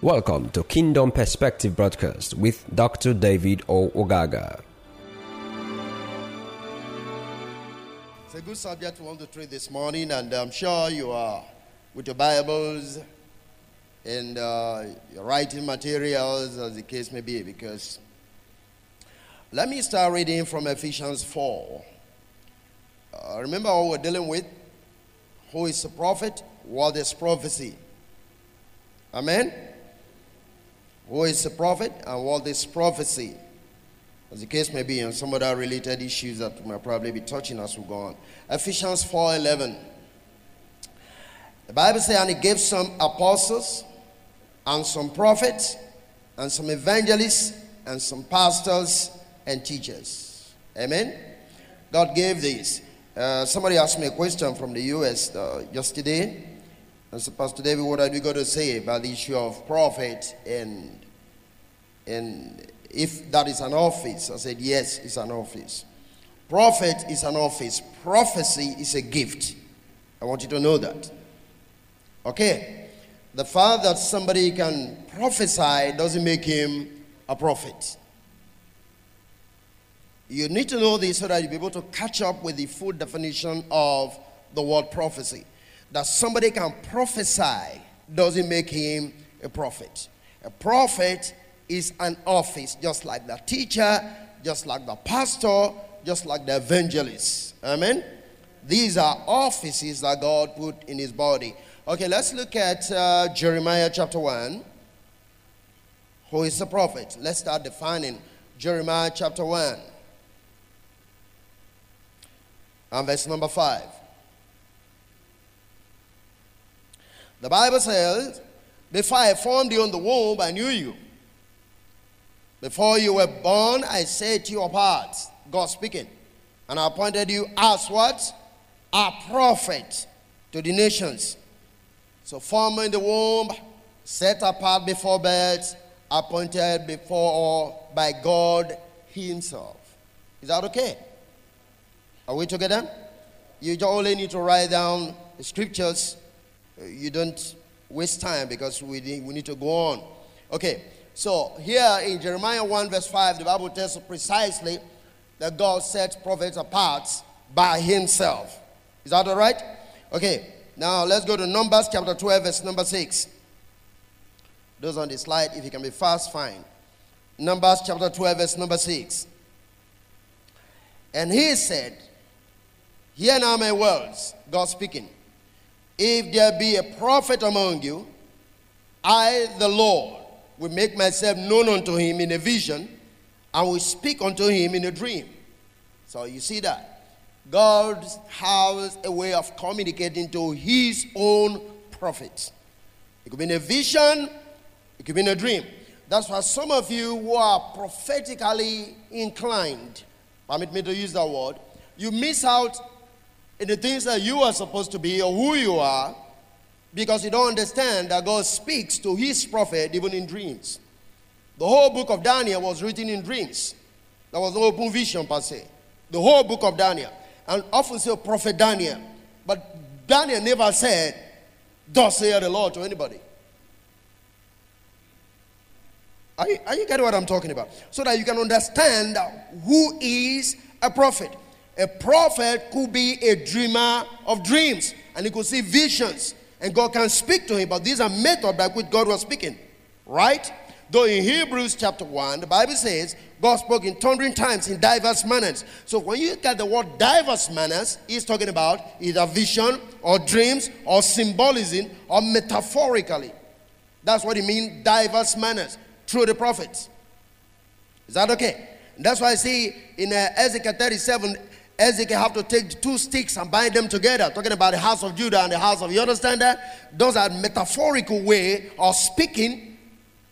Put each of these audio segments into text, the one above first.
Welcome to Kingdom Perspective Broadcast with Dr. David O. Ogaga. It's a good subject we want to treat this morning, and I'm sure you are with your Bibles and uh, your writing materials, as the case may be, because let me start reading from Ephesians 4. Uh, remember what we're dealing with? Who is a prophet? What is prophecy? Amen? Who is a prophet and what is prophecy? As the case may be, and some other related issues that we might probably be touching as we go on. Ephesians 4:11. The Bible says, and he gave some apostles and some prophets and some evangelists and some pastors and teachers. Amen. God gave these. Uh, somebody asked me a question from the U.S. Uh, yesterday. And so, Pastor David, what are we going to say about the issue of prophet and and if that is an office? I said, yes, it's an office. Prophet is an office. Prophecy is a gift. I want you to know that. Okay. The fact that somebody can prophesy doesn't make him a prophet. You need to know this so that you'll be able to catch up with the full definition of the word prophecy. That somebody can prophesy doesn't make him a prophet. A prophet is an office, just like the teacher, just like the pastor, just like the evangelist. Amen? These are offices that God put in his body. Okay, let's look at uh, Jeremiah chapter 1. Who is the prophet? Let's start defining Jeremiah chapter 1 and verse number 5. The Bible says, Before I formed you in the womb, I knew you. Before you were born, I set you apart. God speaking. And I appointed you as what? A prophet to the nations. So, formed in the womb, set apart before birth, appointed before by God Himself. Is that okay? Are we together? You only need to write down the scriptures. You don't waste time because we we need to go on. Okay, so here in Jeremiah 1, verse 5, the Bible tells us precisely that God sets prophets apart by Himself. Is that all right? Okay, now let's go to Numbers chapter 12, verse number 6. Those on the slide, if you can be fast, fine. Numbers chapter 12, verse number 6. And he said, Hear now my words, God speaking. If there be a prophet among you, I, the Lord, will make myself known unto him in a vision and will speak unto him in a dream. So you see that. God has a way of communicating to his own prophets. It could be in a vision, it could be in a dream. That's why some of you who are prophetically inclined, permit me to use that word, you miss out in the things that you are supposed to be or who you are because you don't understand that God speaks to his prophet even in dreams. The whole book of Daniel was written in dreams. There was no open vision per se. The whole book of Daniel. And often say prophet Daniel. But Daniel never said, Thus saith the Lord to anybody. Are you, are you getting what I'm talking about? So that you can understand who is a prophet. A prophet could be a dreamer of dreams and he could see visions and God can speak to him, but these are methods by which God was speaking, right? Though in Hebrews chapter 1, the Bible says God spoke in thundering times in diverse manners. So when you look at the word diverse manners, he's talking about either vision or dreams or symbolism or metaphorically. That's what he means, diverse manners, through the prophets. Is that okay? And that's why I see in uh, Ezekiel 37, Ezekiel have to take two sticks and bind them together, talking about the house of Judah and the house of, you understand that? Those are metaphorical way of speaking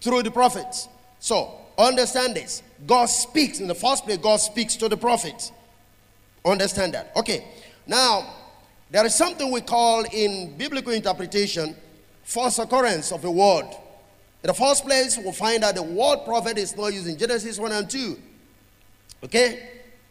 through the prophets. So, understand this. God speaks, in the first place, God speaks to the prophets. Understand that. Okay. Now, there is something we call in biblical interpretation false occurrence of a word. In the first place, we'll find that the word prophet is not used in Genesis 1 and 2. Okay?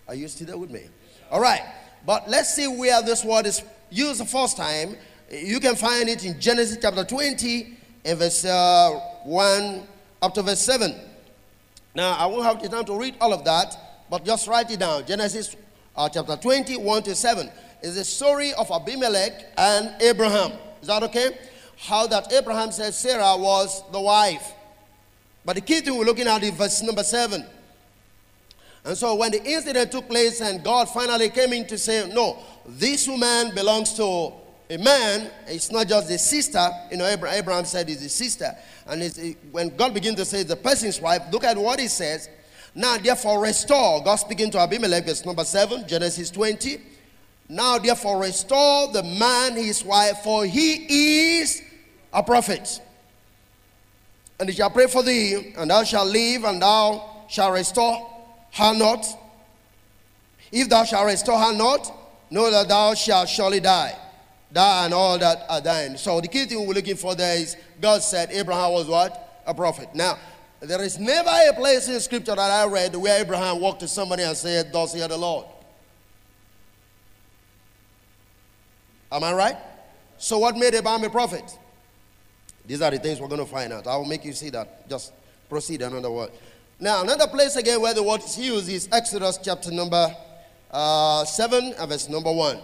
Are you still there with me? All right. But let's see where this word is used the first time. You can find it in Genesis chapter 20 and verse uh, 1 up to verse 7. Now, I won't have the time to read all of that, but just write it down. Genesis uh, chapter 20, 1 to 7 is the story of Abimelech and Abraham. Is that okay? How that Abraham said Sarah was the wife. But the key thing we're looking at is verse number 7. And so when the incident took place and God finally came in to say, no, this woman belongs to a man, it's not just a sister. You know, Abraham said it's a sister. And when God began to say the person's wife, look at what he says. Now, therefore, restore. God speaking to Abimelech, verse number 7, Genesis 20. Now, therefore, restore the man his wife, for he is a prophet. And he shall pray for thee, and thou shalt live, and thou shalt restore her not. If thou shalt restore her not, know that thou shalt surely die. Thou and all that are thine. So the key thing we're looking for there is God said Abraham was what? A prophet. Now, there is never a place in scripture that I read where Abraham walked to somebody and said, Thus hear the Lord. Am I right? So, what made Abraham a prophet? These are the things we're going to find out. I will make you see that. Just proceed another word. Now, another place again where the word is used is Exodus chapter number uh, 7 and verse number 1.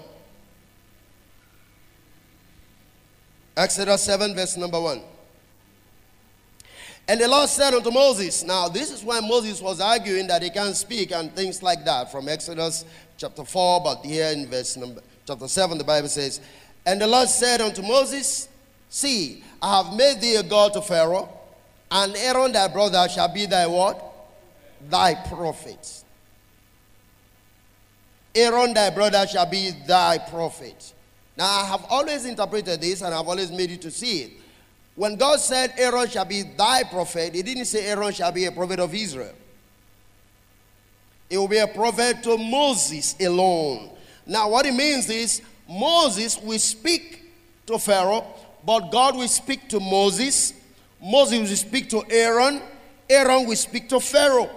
Exodus 7, verse number 1. And the Lord said unto Moses, Now, this is why Moses was arguing that he can't speak and things like that from Exodus chapter 4, but here in verse number chapter 7, the Bible says, And the Lord said unto Moses, See, I have made thee a God to Pharaoh, and Aaron thy brother shall be thy what? Thy prophet. Aaron thy brother shall be thy prophet. Now I have always interpreted this and I've always made you to see it. When God said Aaron shall be thy prophet, he didn't say Aaron shall be a prophet of Israel. It will be a prophet to Moses alone. Now, what it means is Moses will speak to Pharaoh, but God will speak to Moses. Moses will speak to Aaron. Aaron will speak to Pharaoh.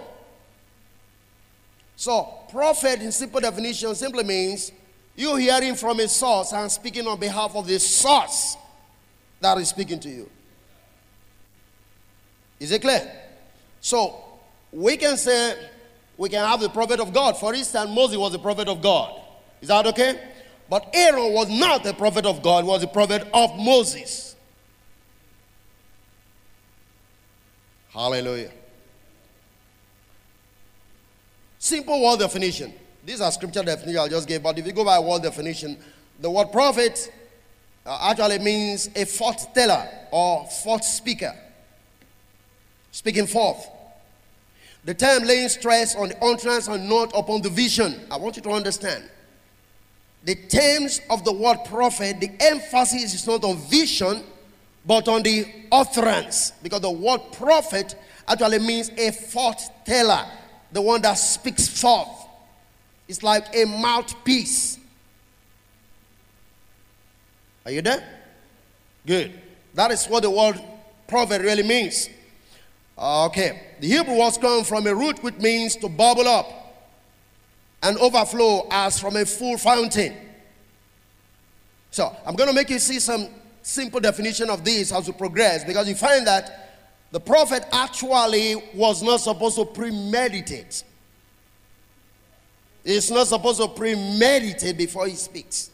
So, prophet in simple definition simply means you hearing from a source and speaking on behalf of the source that is speaking to you. Is it clear? So, we can say we can have the prophet of God. For instance, Moses was the prophet of God. Is that okay? But Aaron was not a prophet of God, was a prophet of Moses. Hallelujah. Simple word definition. These are scripture definitions I just gave, but if you go by word definition, the word prophet uh, actually means a forth teller or forth speaker. Speaking forth. The term laying stress on the utterance and not upon the vision. I want you to understand the terms of the word prophet, the emphasis is not on vision, but on the utterance. Because the word prophet actually means a forth teller, the one that speaks forth. It's like a mouthpiece. Are you there? Good. That is what the word prophet really means. Okay. The Hebrew words come from a root which means to bubble up and overflow as from a full fountain. So I'm going to make you see some simple definition of this as we progress because you find that the prophet actually was not supposed to premeditate. He's not supposed to premeditate before he speaks.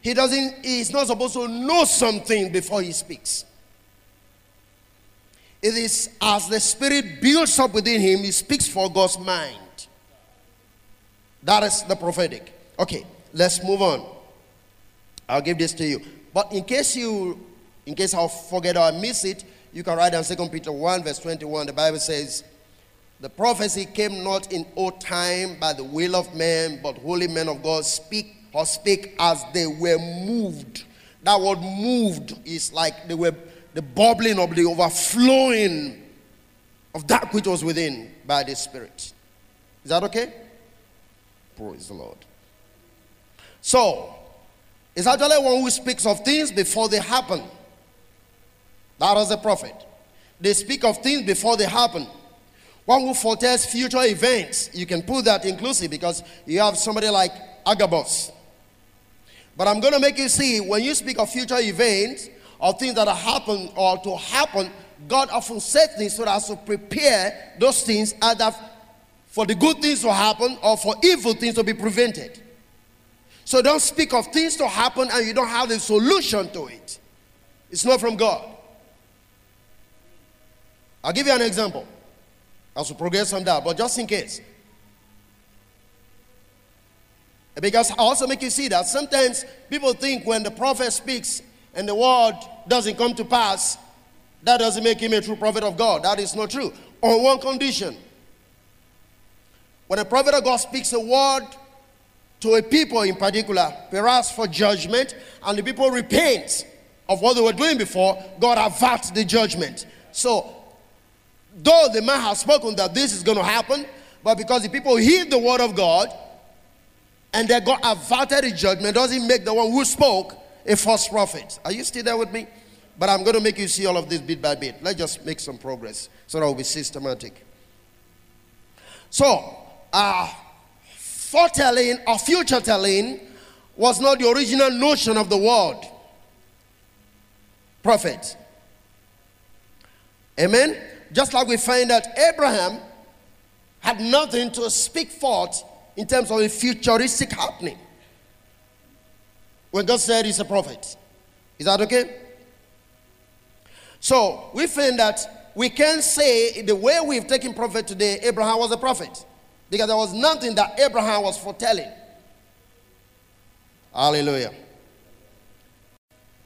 He doesn't, he's not supposed to know something before he speaks. It is as the Spirit builds up within him, he speaks for God's mind. That is the prophetic. Okay, let's move on. I'll give this to you. But in case you, in case I forget or I miss it, you can write down 2 Peter 1, verse 21. The Bible says, The prophecy came not in old time by the will of man, but holy men of God speak or speak as they were moved. That word moved is like they were the bubbling of the overflowing of that which was within by the Spirit. Is that okay? Praise the Lord. So, it's actually one who speaks of things before they happen. That is a prophet. They speak of things before they happen. One who foretells future events. You can put that inclusive because you have somebody like Agabus. But I'm going to make you see when you speak of future events or things that are happen or to happen, God often said things so as to prepare those things either for the good things to happen or for evil things to be prevented. So don't speak of things to happen and you don't have the solution to it. It's not from God. I'll give you an example as we progress on that, but just in case. Because I also make you see that sometimes people think when the prophet speaks and the word doesn't come to pass, that doesn't make him a true prophet of God. That is not true. On one condition. When a prophet of God speaks a word to a people in particular, perhaps for judgment, and the people repent of what they were doing before, God averts the judgment. So, though the man has spoken that this is going to happen, but because the people heed the word of God, and they got averted the judgment, doesn't make the one who spoke a false prophet. Are you still there with me? But I'm going to make you see all of this bit by bit. Let's just make some progress so that we'll be systematic. So, uh, foretelling or future telling was not the original notion of the word prophet. Amen? Just like we find that Abraham had nothing to speak forth in terms of a futuristic happening. When God said he's a prophet. Is that okay? So we find that we can say the way we've taken prophet today, Abraham was a prophet. Because there was nothing that Abraham was foretelling. Hallelujah.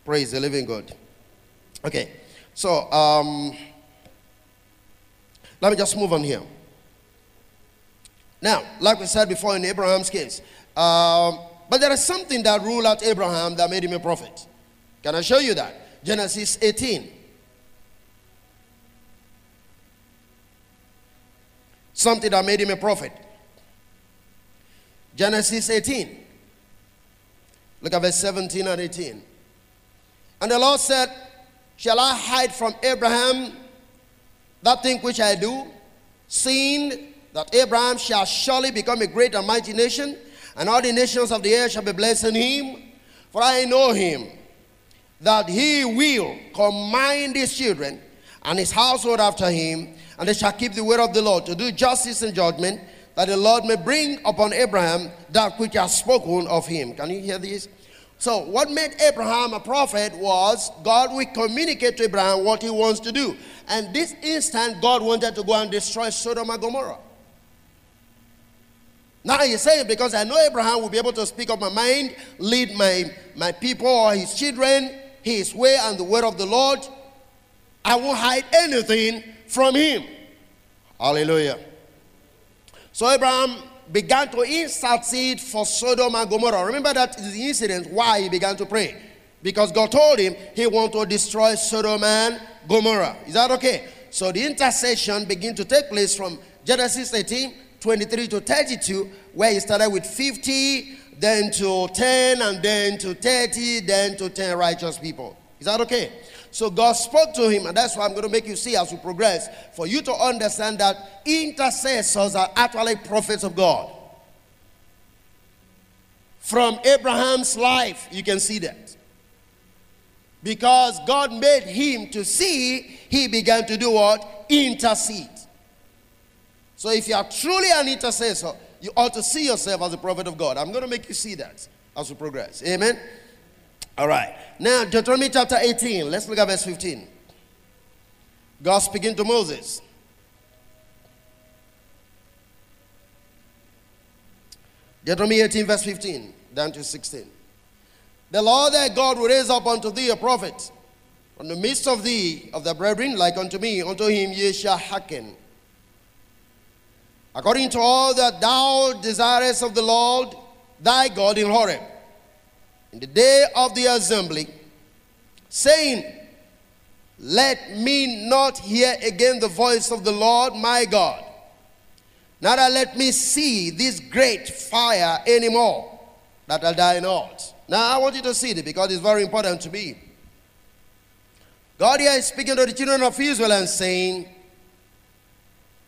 Praise the living God. Okay, so um, let me just move on here. Now, like we said before in Abraham's case, um, but there is something that ruled out Abraham that made him a prophet. Can I show you that? Genesis 18. Something that made him a prophet. Genesis 18. Look at verse 17 and 18. And the Lord said, Shall I hide from Abraham that thing which I do, seeing that Abraham shall surely become a great and mighty nation, and all the nations of the earth shall be blessed in him? For I know him, that he will command his children and his household after him, and they shall keep the word of the Lord to do justice and judgment, that the Lord may bring upon Abraham that which has spoken of him. Can you hear this? So, what made Abraham a prophet was God will communicate to Abraham what he wants to do. And this instant, God wanted to go and destroy Sodom and Gomorrah. Now he's saying, because I know Abraham will be able to speak of my mind, lead my, my people or his children, his way and the word of the Lord, I won't hide anything from him. Hallelujah. So Abraham began to intercede for Sodom and Gomorrah. Remember that is the incident why he began to pray. Because God told him he wanted to destroy Sodom and Gomorrah. Is that okay? So the intercession began to take place from Genesis 18, 23 to 32, where he started with 50, then to 10, and then to 30, then to 10 righteous people. Is that okay? So God spoke to him, and that's why I'm going to make you see as we progress, for you to understand that intercessors are actually prophets of God. From Abraham's life, you can see that. Because God made him to see, he began to do what? Intercede. So if you are truly an intercessor, you ought to see yourself as a prophet of God. I'm going to make you see that as we progress. Amen. All right. Now, Deuteronomy chapter 18. Let's look at verse 15. God speaking to Moses. Deuteronomy 18, verse 15, down to 16. The Lord thy God will raise up unto thee a prophet from the midst of thee, of the brethren, like unto me, unto him ye shall hearken. According to all that thou desirest of the Lord thy God in Horeb in the day of the assembly, saying, Let me not hear again the voice of the Lord my God, neither let me see this great fire anymore, that I die not. Now I want you to see it because it's very important to me. God here is speaking to the children of Israel and saying,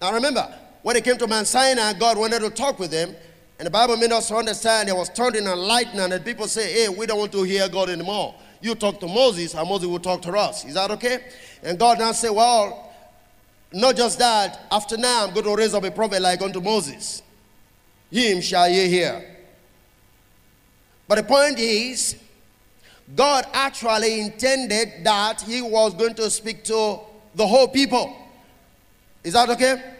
Now remember, when it came to Mount Sinai, God wanted to talk with them. And the Bible made us understand there was thunder and lightning, and people say, hey, we don't want to hear God anymore. You talk to Moses, and Moses will talk to us. Is that okay? And God now say, well, not just that, after now I'm going to raise up a prophet like unto Moses. Him shall ye hear. But the point is, God actually intended that he was going to speak to the whole people. Is that okay?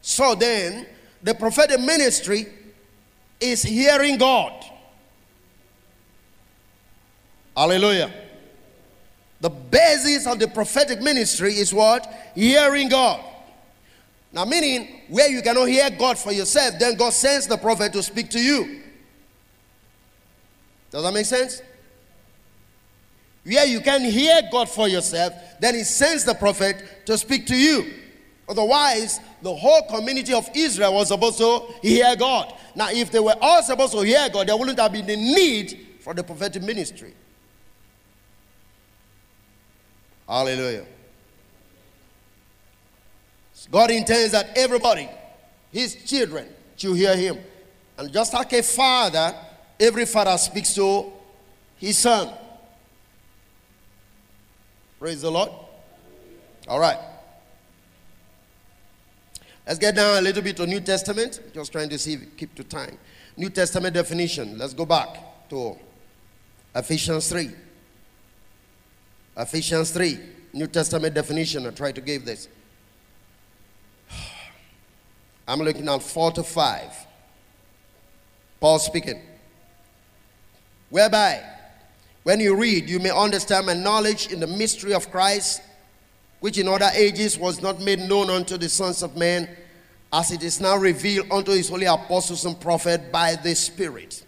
So then, the prophetic ministry is hearing God. Hallelujah. The basis of the prophetic ministry is what? Hearing God. Now, meaning where you cannot hear God for yourself, then God sends the prophet to speak to you. Does that make sense? Where you can hear God for yourself, then He sends the prophet to speak to you. Otherwise, the whole community of Israel was supposed to hear God. Now, if they were all supposed to hear God, there wouldn't have been the need for the prophetic ministry. Hallelujah. God intends that everybody, his children, should hear him. And just like a father, every father speaks to his son. Praise the Lord. All right. Let's get down a little bit to New Testament. Just trying to see if keep to time. New Testament definition. Let's go back to Ephesians 3. Ephesians 3. New Testament definition. I try to give this. I'm looking at 4 to 5. Paul speaking. Whereby when you read, you may understand my knowledge in the mystery of Christ, which in other ages was not made known unto the sons of men, as it is now revealed unto his holy apostles and prophets by the Spirit.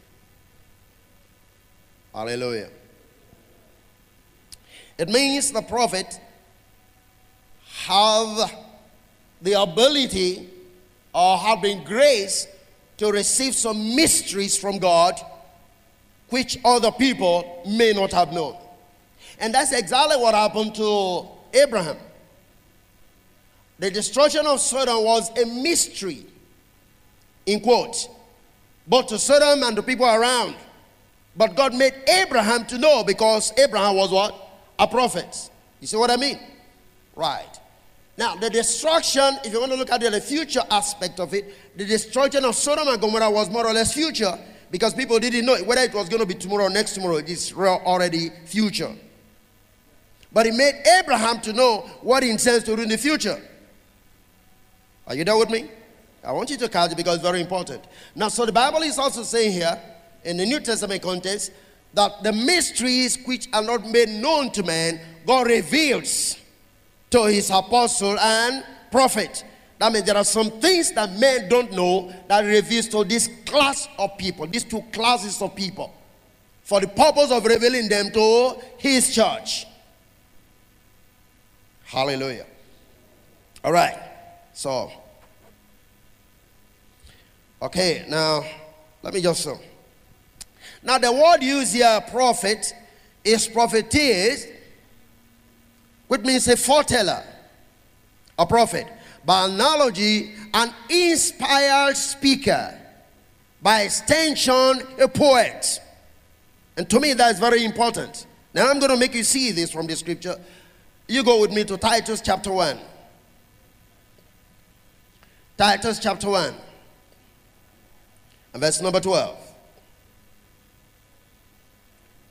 Hallelujah. It means the prophet have the ability or have been graced to receive some mysteries from God which other people may not have known. And that's exactly what happened to Abraham. The destruction of Sodom was a mystery, in quotes, both to Sodom and the people around. But God made Abraham to know because Abraham was what? A prophet. You see what I mean? Right. Now, the destruction, if you want to look at the future aspect of it, the destruction of Sodom and Gomorrah was more or less future because people didn't know whether it was going to be tomorrow or next tomorrow. It is already future. But he made Abraham to know what he intends to do in the future. Are you there with me? I want you to catch it because it's very important. Now, so the Bible is also saying here, in the New Testament context, that the mysteries which are not made known to man, God reveals to his apostle and prophet. That means there are some things that men don't know that reveals to this class of people, these two classes of people, for the purpose of revealing them to his church. Hallelujah. All right. So, okay, now let me just. Uh, now, the word used here, prophet, is prophetes, which means a foreteller, a prophet by analogy, an inspired speaker, by extension, a poet. And to me, that's very important. Now, I'm going to make you see this from the scripture. You go with me to Titus chapter 1. Titus chapter 1, and verse number 12.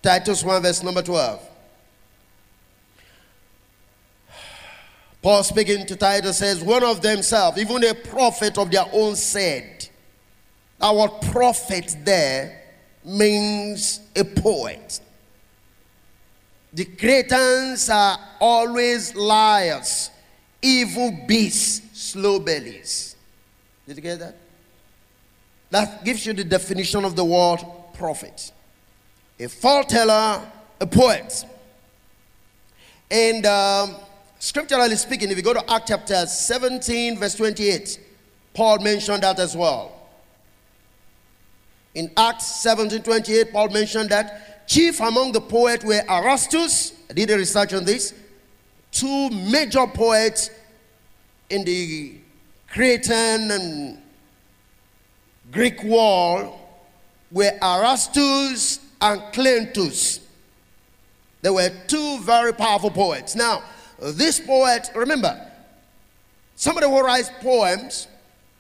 Titus 1, verse number 12. Paul speaking to Titus says, One of themselves, even a prophet of their own, said, Our prophet there means a poet. The Cretans are always liars, evil beasts, slow bellies. Did you get that? That gives you the definition of the word prophet a foreteller, a poet. And um, Scripturally speaking, if you go to Act chapter 17, verse 28, Paul mentioned that as well. In Acts 17, 28, Paul mentioned that chief among the poets were Erastus. I did a research on this. Two major poets in the Cretan and Greek word were Aratus and Cleanthes. They were two very powerful poets. Now, this poet, remember, somebody who writes poems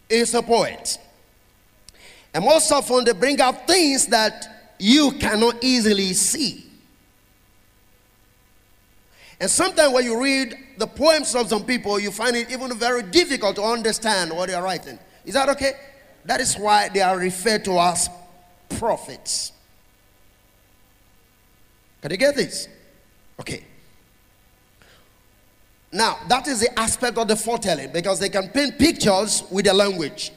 is a poet. And most often they bring out things that you cannot easily see. And sometimes when you read the poems of some people, you find it even very difficult to understand what they are writing. Is that okay? That is why they are referred to as prophets. Can you get this? Okay. Now, that is the aspect of the foretelling because they can paint pictures with the language.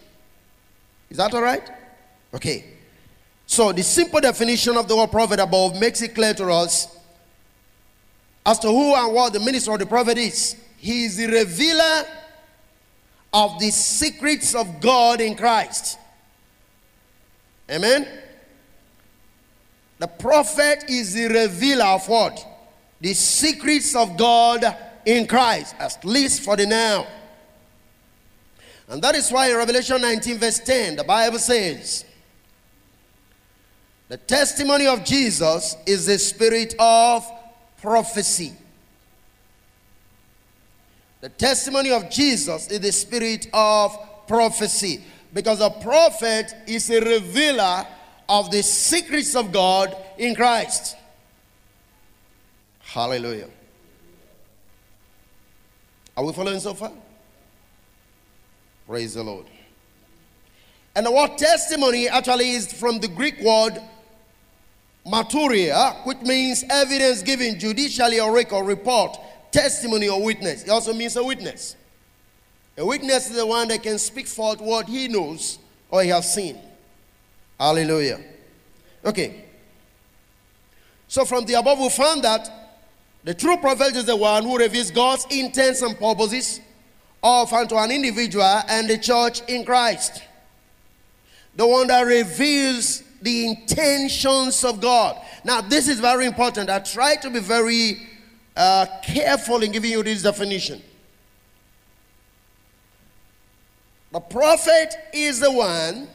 Is that all right? Okay. So, the simple definition of the word prophet above makes it clear to us as to who and what the minister of the prophet is. He is the revealer of the secrets of God in Christ. Amen. The prophet is the revealer of what? The secrets of God in Christ, at least for the now. And that is why in Revelation 19, verse 10, the Bible says, The testimony of Jesus is the spirit of prophecy. The testimony of Jesus is the spirit of prophecy. Because a prophet is a revealer of the secrets of God in Christ. Hallelujah. Are we following so far? Praise the Lord. And the word testimony actually is from the Greek word marturia, which means evidence given judicially or record, report, testimony or witness. It also means a witness. A witness is the one that can speak forth what he knows or he has seen. Hallelujah. Okay. So from the above, we found that the true prophet is the one who reveals God's intents and purposes of unto an individual and the church in Christ. The one that reveals the intentions of God. Now, this is very important. I try to be very uh, careful in giving you this definition. The prophet is the one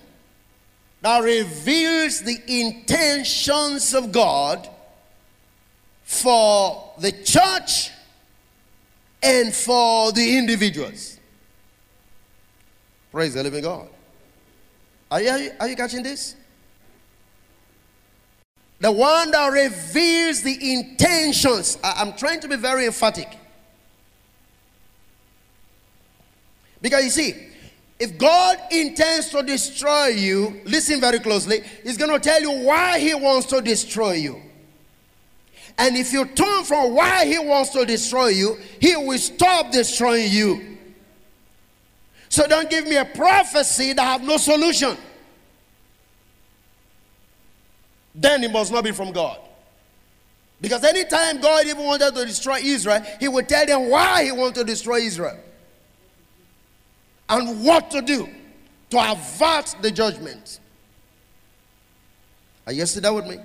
that reveals the intentions of God for the church and for the individuals. Praise the living God. Are you, are you catching this? The one that reveals the intentions. I, I'm trying to be very emphatic. Because you see, if God intends to destroy you, listen very closely, He's going to tell you why He wants to destroy you. And if you turn from why He wants to destroy you, He will stop destroying you. So don't give me a prophecy that have no solution. Then it must not be from God. Because anytime God even wanted to destroy Israel, He would tell them why He wanted to destroy Israel and what to do to avert the judgment. Are you still there with me?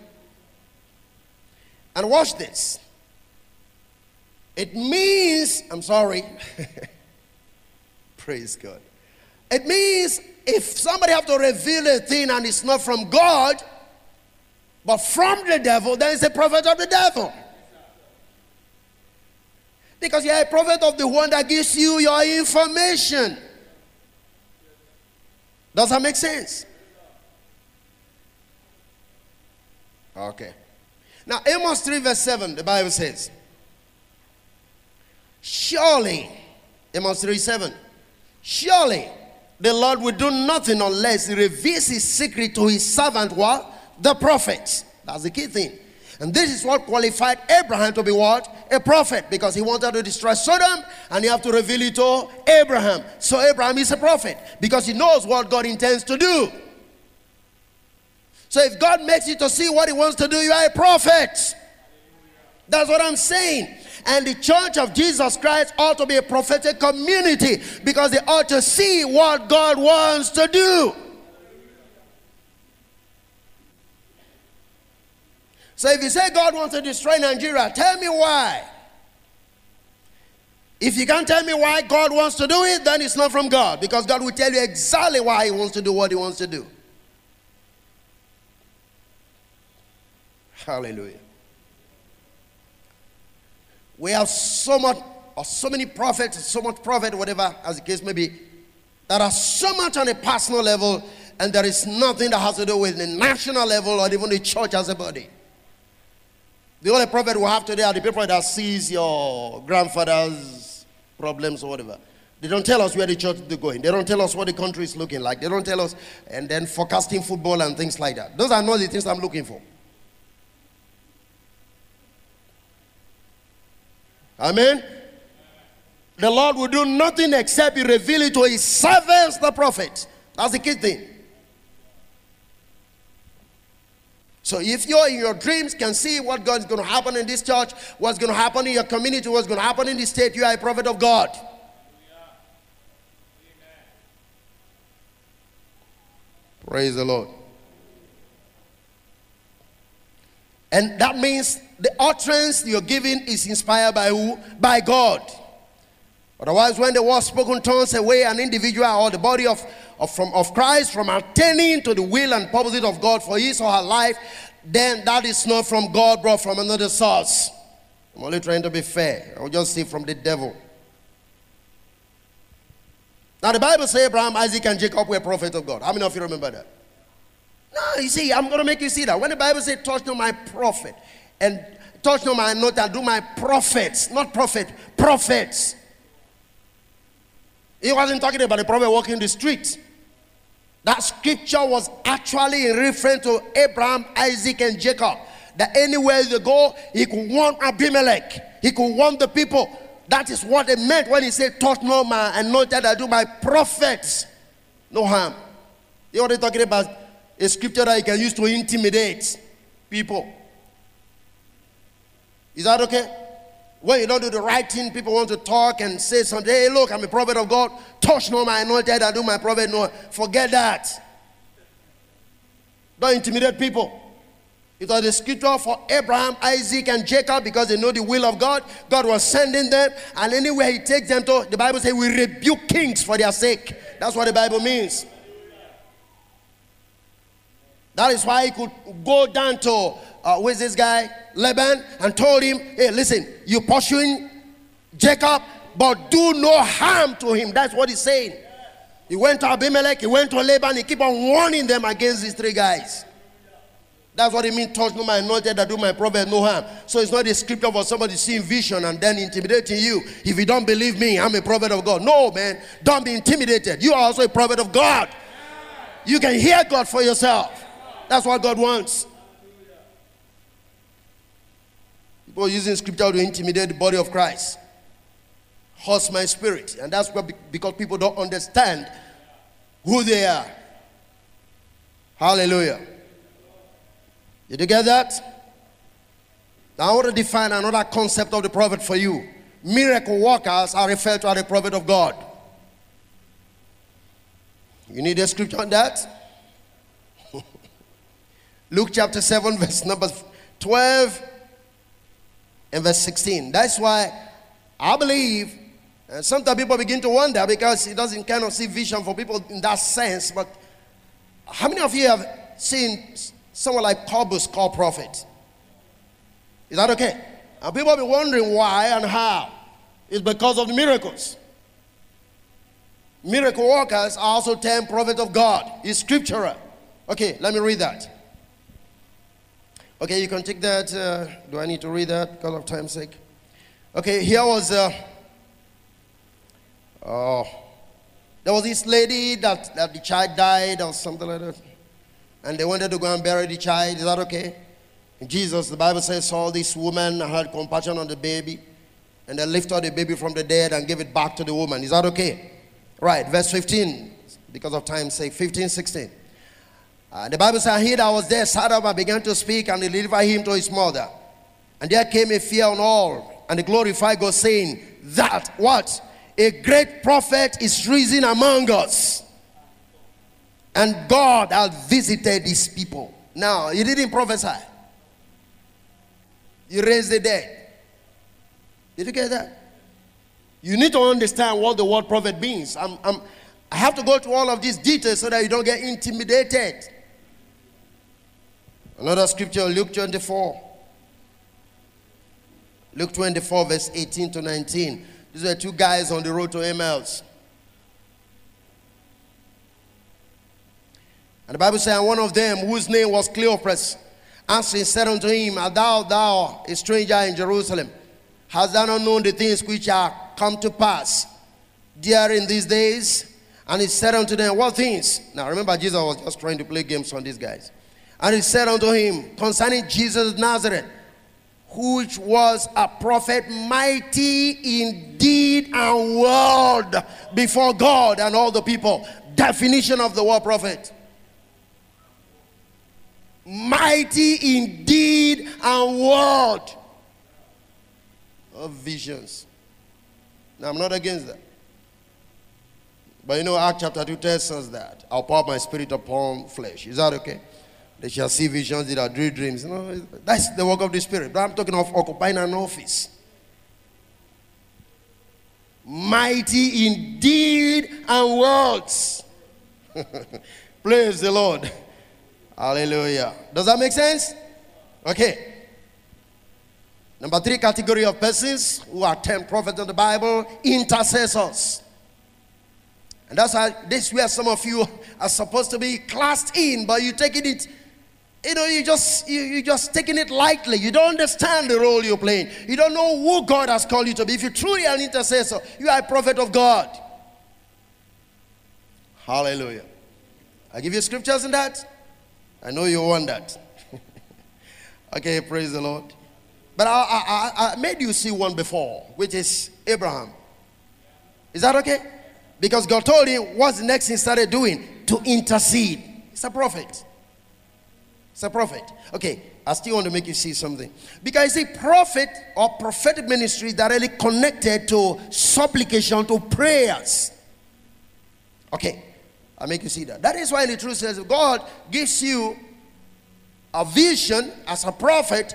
And watch this. It means, I'm sorry. Praise God. It means if somebody have to reveal a thing and it's not from God, but from the devil, then it's a prophet of the devil. Because you're a prophet of the one that gives you your information. Does that make sense? Okay. Now, Amos 3, verse 7, the Bible says, Surely, Amos 3, 7, surely the Lord will do nothing unless he reveals his secret to his servant, what? The prophets. That's the key thing. And this is what qualified Abraham to be what? A prophet. Because he wanted to destroy Sodom and he have to reveal it to Abraham. So Abraham is a prophet. Because he knows what God intends to do. So if God makes you to see what he wants to do, you are a prophet. That's what I'm saying. And the church of Jesus Christ ought to be a prophetic community because they ought to see what God wants to do. So if you say God wants to destroy Nigeria, tell me why. If you can't tell me why God wants to do it, then it's not from God because God will tell you exactly why He wants to do what He wants to do. Hallelujah. We have so much, or so many prophets, so much prophet, whatever, as the case may be, that are so much on a personal level, and there is nothing that has to do with the national level or even the church as a body. The only prophet we have today are the people that sees your grandfather's problems or whatever. They don't tell us where the church is going. They don't tell us what the country is looking like. They don't tell us, and then forecasting football and things like that. Those are not the things I'm looking for. Amen. The Lord will do nothing except He reveal it to His servants, the prophet. That's the key thing. So if you're in your dreams can see what God is going to happen in this church, what's going to happen in your community, what's going to happen in this state, you are a prophet of God. Praise the Lord. And that means the utterance you're giving is inspired by who? By God. Otherwise, when the word spoken turns away an individual or the body of, of, from, of Christ from attaining to the will and purpose of God for his or her life, then that is not from God, but from another source. I'm only trying to be fair. I'll just say from the devil. Now, the Bible says Abraham, Isaac, and Jacob were prophets of God. How many of you remember that? No, you see, I'm going to make you see that. When the Bible says, touch not my prophet, and touch not my note, and do my prophets, not prophet, prophets. He wasn't talking about the prophet walking the street. That scripture was actually in reference to Abraham, Isaac, and Jacob. That anywhere they go, he could warn Abimelech, he could warn the people. That is what it meant when he said, Touch no man, anointed I do my prophets no harm. Know what talking about? A scripture that he can use to intimidate people. Is that okay? When you don't do the right thing, people want to talk and say something. Hey, look, I'm a prophet of God. Touch no man, anointed I do my prophet no. Forget that. Don't intimidate people. It was the scripture for Abraham, Isaac, and Jacob because they know the will of God. God was sending them, and anywhere He takes them to, the Bible says, we rebuke kings for their sake. That's what the Bible means. That is why he could go down to, uh, where's this guy? Laban, and told him, hey, listen, you're pursuing Jacob, but do no harm to him. That's what he's saying. He went to Abimelech, he went to Laban, he keep on warning them against these three guys. That's what it means, touch no man anointed that do my prophet no harm. So it's not a scripture for somebody seeing vision and then intimidating you. If you don't believe me, I'm a prophet of God. No, man, don't be intimidated. You are also a prophet of God. You can hear God for yourself. That's what God wants. People using scripture to intimidate the body of Christ. Hurts my spirit. And that's because people don't understand who they are. Hallelujah. Did you get that? Now I want to define another concept of the prophet for you. Miracle workers are referred to as the prophet of God. You need a scripture on that? Luke chapter 7, verse number 12 and verse 16. That's why I believe, and sometimes people begin to wonder because it doesn't kind of see vision for people in that sense. But how many of you have seen someone like Paulus called prophet. Is that okay? And people be wondering why and how. It's because of the miracles. Miracle workers are also termed prophet of God. It's scriptural. Okay, let me read that. Okay, you can take that. Uh, do I need to read that because of time's sake? Okay, here was. Uh, oh, there was this lady that, that the child died or something like that and they wanted to go and bury the child. Is that okay? And Jesus, the Bible says, saw this woman had compassion on the baby, and they lifted the baby from the dead and gave it back to the woman. Is that okay? Right, verse 15, because of time's sake, 15, 16. Uh, the Bible says, He that was there sat up and began to speak and delivered him to his mother. And there came a fear on all, and they glorified God, saying, That what? A great prophet is risen among us and God has visited his people. Now, he didn't prophesy. He raised the dead. Did you get that? You need to understand what the word prophet means. I'm, I'm, I have to go to all of these details so that you don't get intimidated. Another scripture, Luke 24. Luke 24, verse 18 to 19. These were two guys on the road to Emmaus. And the Bible says, and one of them, whose name was Cleopas, answering said unto him, Art thou, thou, a stranger in Jerusalem, hast thou not known the things which are come to pass during these days? And he said unto them, What things? Now remember, Jesus was just trying to play games on these guys. And he said unto him, Concerning Jesus of Nazareth, which was a prophet mighty in deed and word before God and all the people. Definition of the word prophet mighty in deed and word of visions. Now, I'm not against that. But you know, Act chapter 2 tells us that I'll pour my spirit upon flesh. Is that okay? They shall see visions, they shall dream dreams. You know, that's the work of the Spirit. But I'm talking of occupying an office. Mighty in deed and words. Praise the Lord. Hallelujah. Does that make sense? Okay. Number three category of persons who are ten prophets of the Bible, intercessors. And that's how this where some of you are supposed to be classed in, but you taking it, you know, you just you, you just taking it lightly. You don't understand the role you're playing. You don't know who God has called you to be. If you're truly an intercessor, you are a prophet of God. Hallelujah. I give you scriptures in that. I know you want that. okay, praise the Lord. But I, I, I, made you see one before, which is Abraham. Is that okay? Because God told him what's the next thing he started doing? To intercede. He's a prophet. It's a prophet. Okay, I still want to make you see something. Because see, prophet or prophetic ministry is directly connected to supplication, to prayers. Okay, I make you see that. That is why the truth says God gives you a vision as a prophet.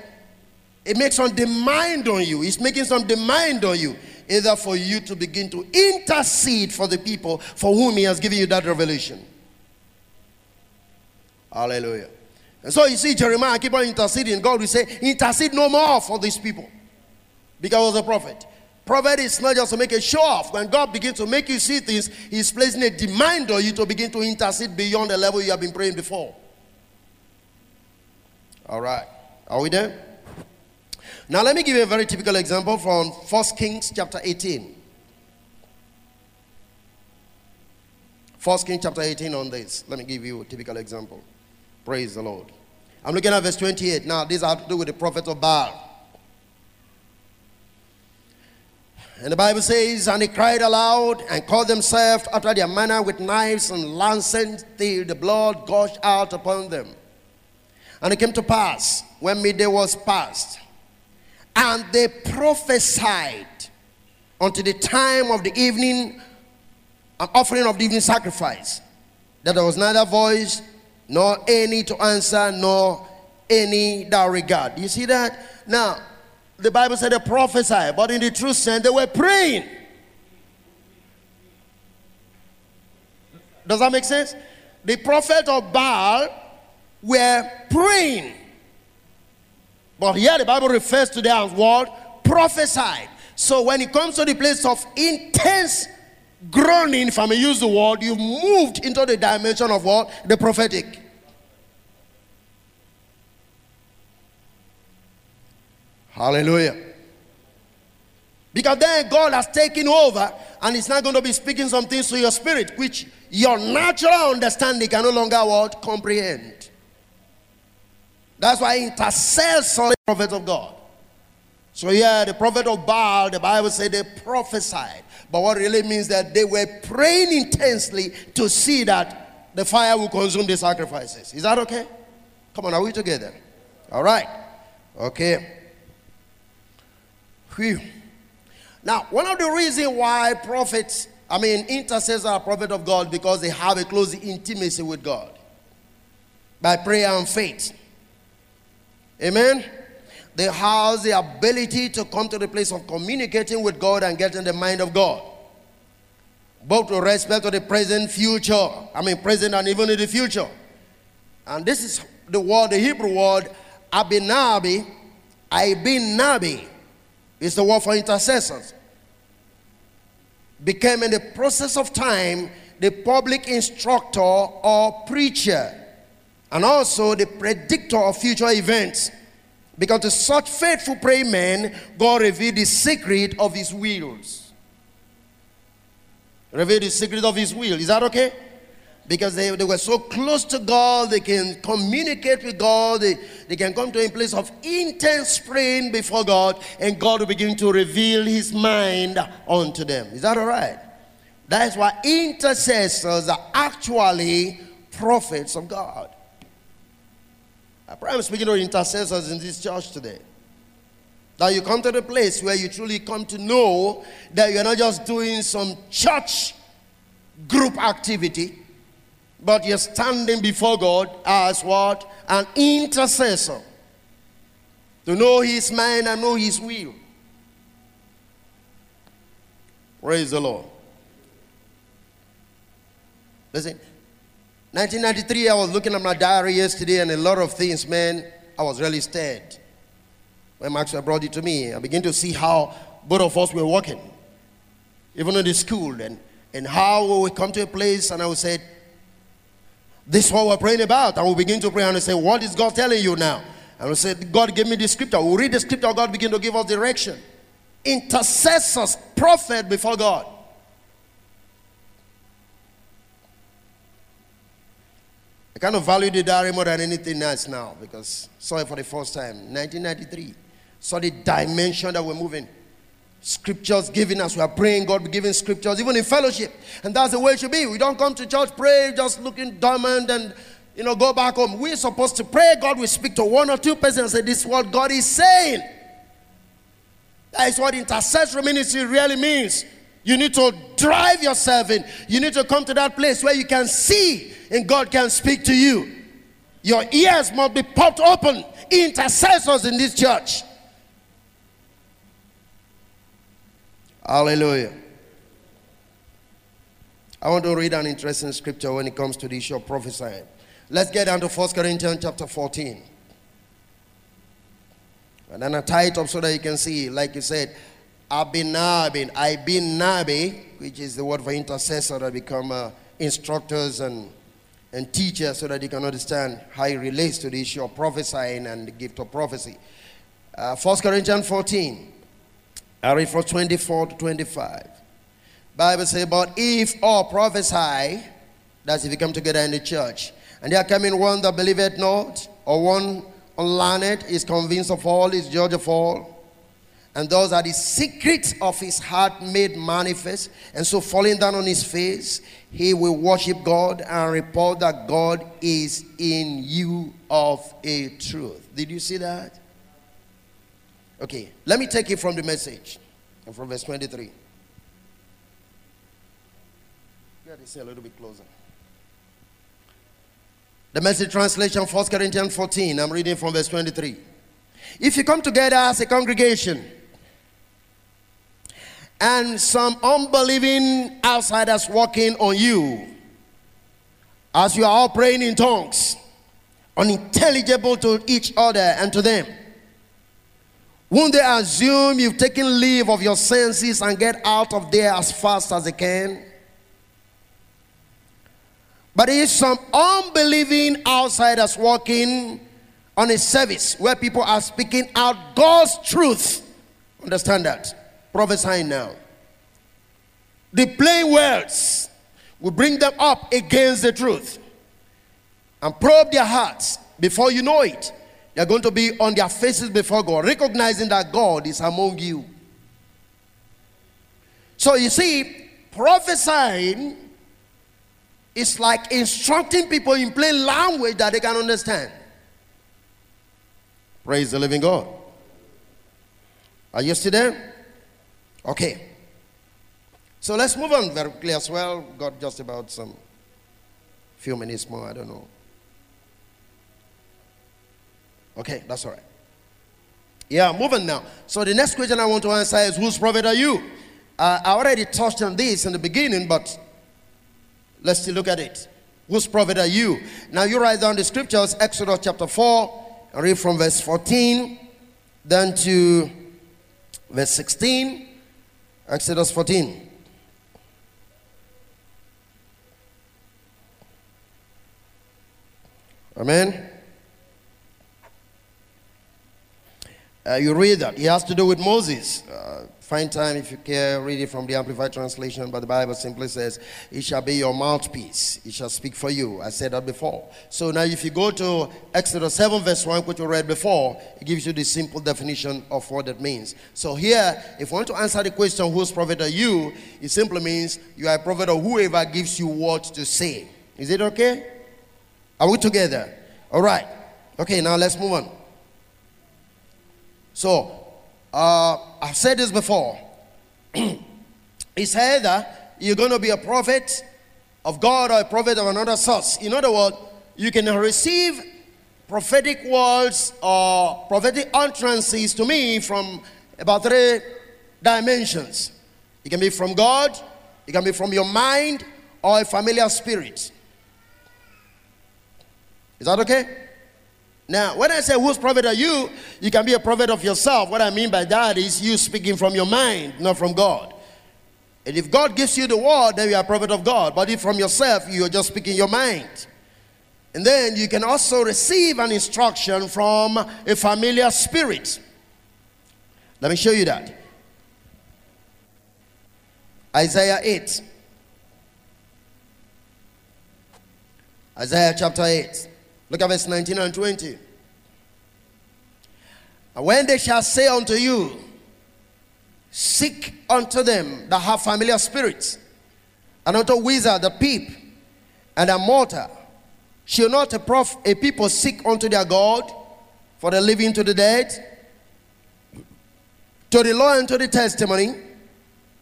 It makes some demand on you. It's making some demand on you. Either for you to begin to intercede for the people for whom He has given you that revelation. Hallelujah. And so you see, Jeremiah keep on interceding. God will say, intercede no more for these people. Because he was a prophet. Prophet is not just to make a show off. When God begins to make you see things, He's placing a demand on you to begin to intercede beyond the level you have been praying before. All right. Are we there? Now let me give you a very typical example from 1 Kings chapter 18. 1 Kings chapter 18 on this. Let me give you a typical example. Praise the Lord. I'm looking at verse 28. Now, these have to do with the prophet of Baal. And the Bible says, And they cried aloud and called themselves after their manner with knives and lances till the blood gushed out upon them. And it came to pass when midday was past, and they prophesied unto the time of the evening, an offering of the evening sacrifice, that there was neither voice nor any to answer, nor any that regard. You see that? Now, the Bible said they prophesied, but in the true sense, they were praying. Does that make sense? The prophet of Baal were praying. But here the Bible refers to them as what? Prophesied. So when it comes to the place of intense groaning, if I may use the word, you've moved into the dimension of what? The prophetic. Hallelujah. Because then God has taken over and He's not going to be speaking some things to your spirit, which your natural understanding can no longer what? Comprehend. That's why the prophets of God. So yeah, the prophet of Baal, the Bible said they prophesied. But what really means that they were praying intensely to see that the fire will consume the sacrifices. Is that okay? Come on, are we together? All right. Okay. Whew. Now, one of the reasons why prophets, I mean, intercessors are prophet of God because they have a close intimacy with God by prayer and faith. Amen. They have the ability to come to the place of communicating with God and getting the mind of God. Both with respect to the present, future, I mean, present and even in the future. And this is the word, the Hebrew word, abinabi, abinabi, is the word for intercessors. Became in the process of time the public instructor or preacher, and also the predictor of future events. Because to such faithful praying men, God revealed the secret of his wills. Revealed the secret of his will. Is that okay? Because they, they were so close to God, they can communicate with God, they, they can come to a place of intense praying before God, and God will begin to reveal his mind unto them. Is that all right? That is why intercessors are actually prophets of God. I'm speaking to intercessors in this church today. That you come to the place where you truly come to know that you're not just doing some church group activity, but you're standing before God as what? An intercessor. To know His mind and know His will. Praise the Lord. Listen, 1993, I was looking at my diary yesterday, and a lot of things, man, I was really scared. When Maxwell brought it to me, I began to see how both of us were working, even in the school, and, and how we would come to a place, and I would say, This is what we're praying about. And we begin to pray, and I say, What is God telling you now? And we say, God gave me the scripture. We read the scripture, God begin to give us direction. Intercessors, prophet before God. I kind of value the diary more than anything else now because saw it for the first time, 1993. Saw the dimension that we're moving. Scriptures given us. We are praying, God giving scriptures, even in fellowship. And that's the way it should be. We don't come to church, pray, just looking dormant and you know, go back home. We're supposed to pray. God will speak to one or two persons and say, This is what God is saying. That is what intercessory ministry really means. You need to drive yourself in. You need to come to that place where you can see and God can speak to you. Your ears must be popped open. Intercessors in this church. Hallelujah. I want to read an interesting scripture when it comes to the issue of prophesying. Let's get down to 1 Corinthians chapter 14. And then I tie it up so that you can see, like you said, Abinabin, Ibinabi, which is the word for intercessor that become uh, instructors and and teachers so that they can understand how it relates to the issue of prophesying and the gift of prophecy. Uh, 1 Corinthians 14, I read from 24 to 25. Bible says, but if all prophesy, that's if you come together in the church, and there coming one that believeth not, or one unlearned is convinced of all, is judge of all, and those are the secrets of his heart made manifest. And so, falling down on his face, he will worship God and report that God is in you of a truth. Did you see that? Okay, let me take it from the message and from verse 23. Get this a little bit closer. The message translation, 1 Corinthians 14. I'm reading from verse 23. If you come together as a congregation, and some unbelieving outsiders walking on you as you are all praying in tongues, unintelligible to each other and to them. Won't they assume you've taken leave of your senses and get out of there as fast as they can? But if some unbelieving outsiders walking on a service where people are speaking out God's truth, understand that? Prophesying now. The plain words will bring them up against the truth and probe their hearts. Before you know it, they're going to be on their faces before God, recognizing that God is among you. So you see, prophesying is like instructing people in plain language that they can understand. Praise the living God. Are you still there? Okay. So let's move on very quickly as well. Got just about some few minutes more, I don't know. Okay, that's all right. Yeah, moving now. So the next question I want to answer is whose prophet are you? Uh, I already touched on this in the beginning, but let's still look at it. Whose prophet are you? Now you write down the scriptures, Exodus chapter 4, read from verse 14 then to verse 16, Exodus 14. Amen. Uh, you read that. He has to do with Moses. Uh, find time if you care, read it from the Amplified Translation, but the Bible simply says, It shall be your mouthpiece, it shall speak for you. I said that before. So now, if you go to Exodus 7, verse 1, which we read before, it gives you the simple definition of what that means. So here, if you want to answer the question, Whose prophet are you? It simply means you are a prophet of whoever gives you what to say. Is it okay? Are we together? All right. Okay, now let's move on. So, uh, I've said this before. it's either you're going to be a prophet of God or a prophet of another source. In other words, you can receive prophetic words or prophetic utterances to me from about three dimensions. It can be from God, it can be from your mind, or a familiar spirit. Is that okay? Now, when I say whose prophet are you, you can be a prophet of yourself. What I mean by that is you speaking from your mind, not from God. And if God gives you the word, then you are a prophet of God. But if from yourself, you are just speaking your mind. And then you can also receive an instruction from a familiar spirit. Let me show you that. Isaiah 8. Isaiah chapter 8. Look at verse 19 and 20. And when they shall say unto you, Seek unto them that have familiar spirits, and unto wizard the peep, and a mortar, shall not a, prof, a people seek unto their God for the living to the dead, to the law and to the testimony,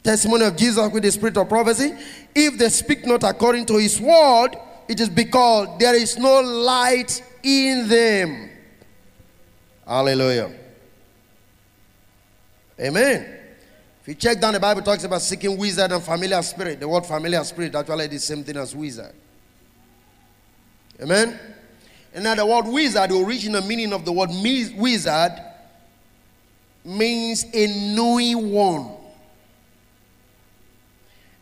testimony of Jesus with the spirit of prophecy, if they speak not according to his word, it is because there is no light in them. Hallelujah. Amen. If you check down, the Bible talks about seeking wizard and familiar spirit. The word familiar spirit actually is the same thing as wizard. Amen. And now the word wizard, the original meaning of the word wizard means a knowing one.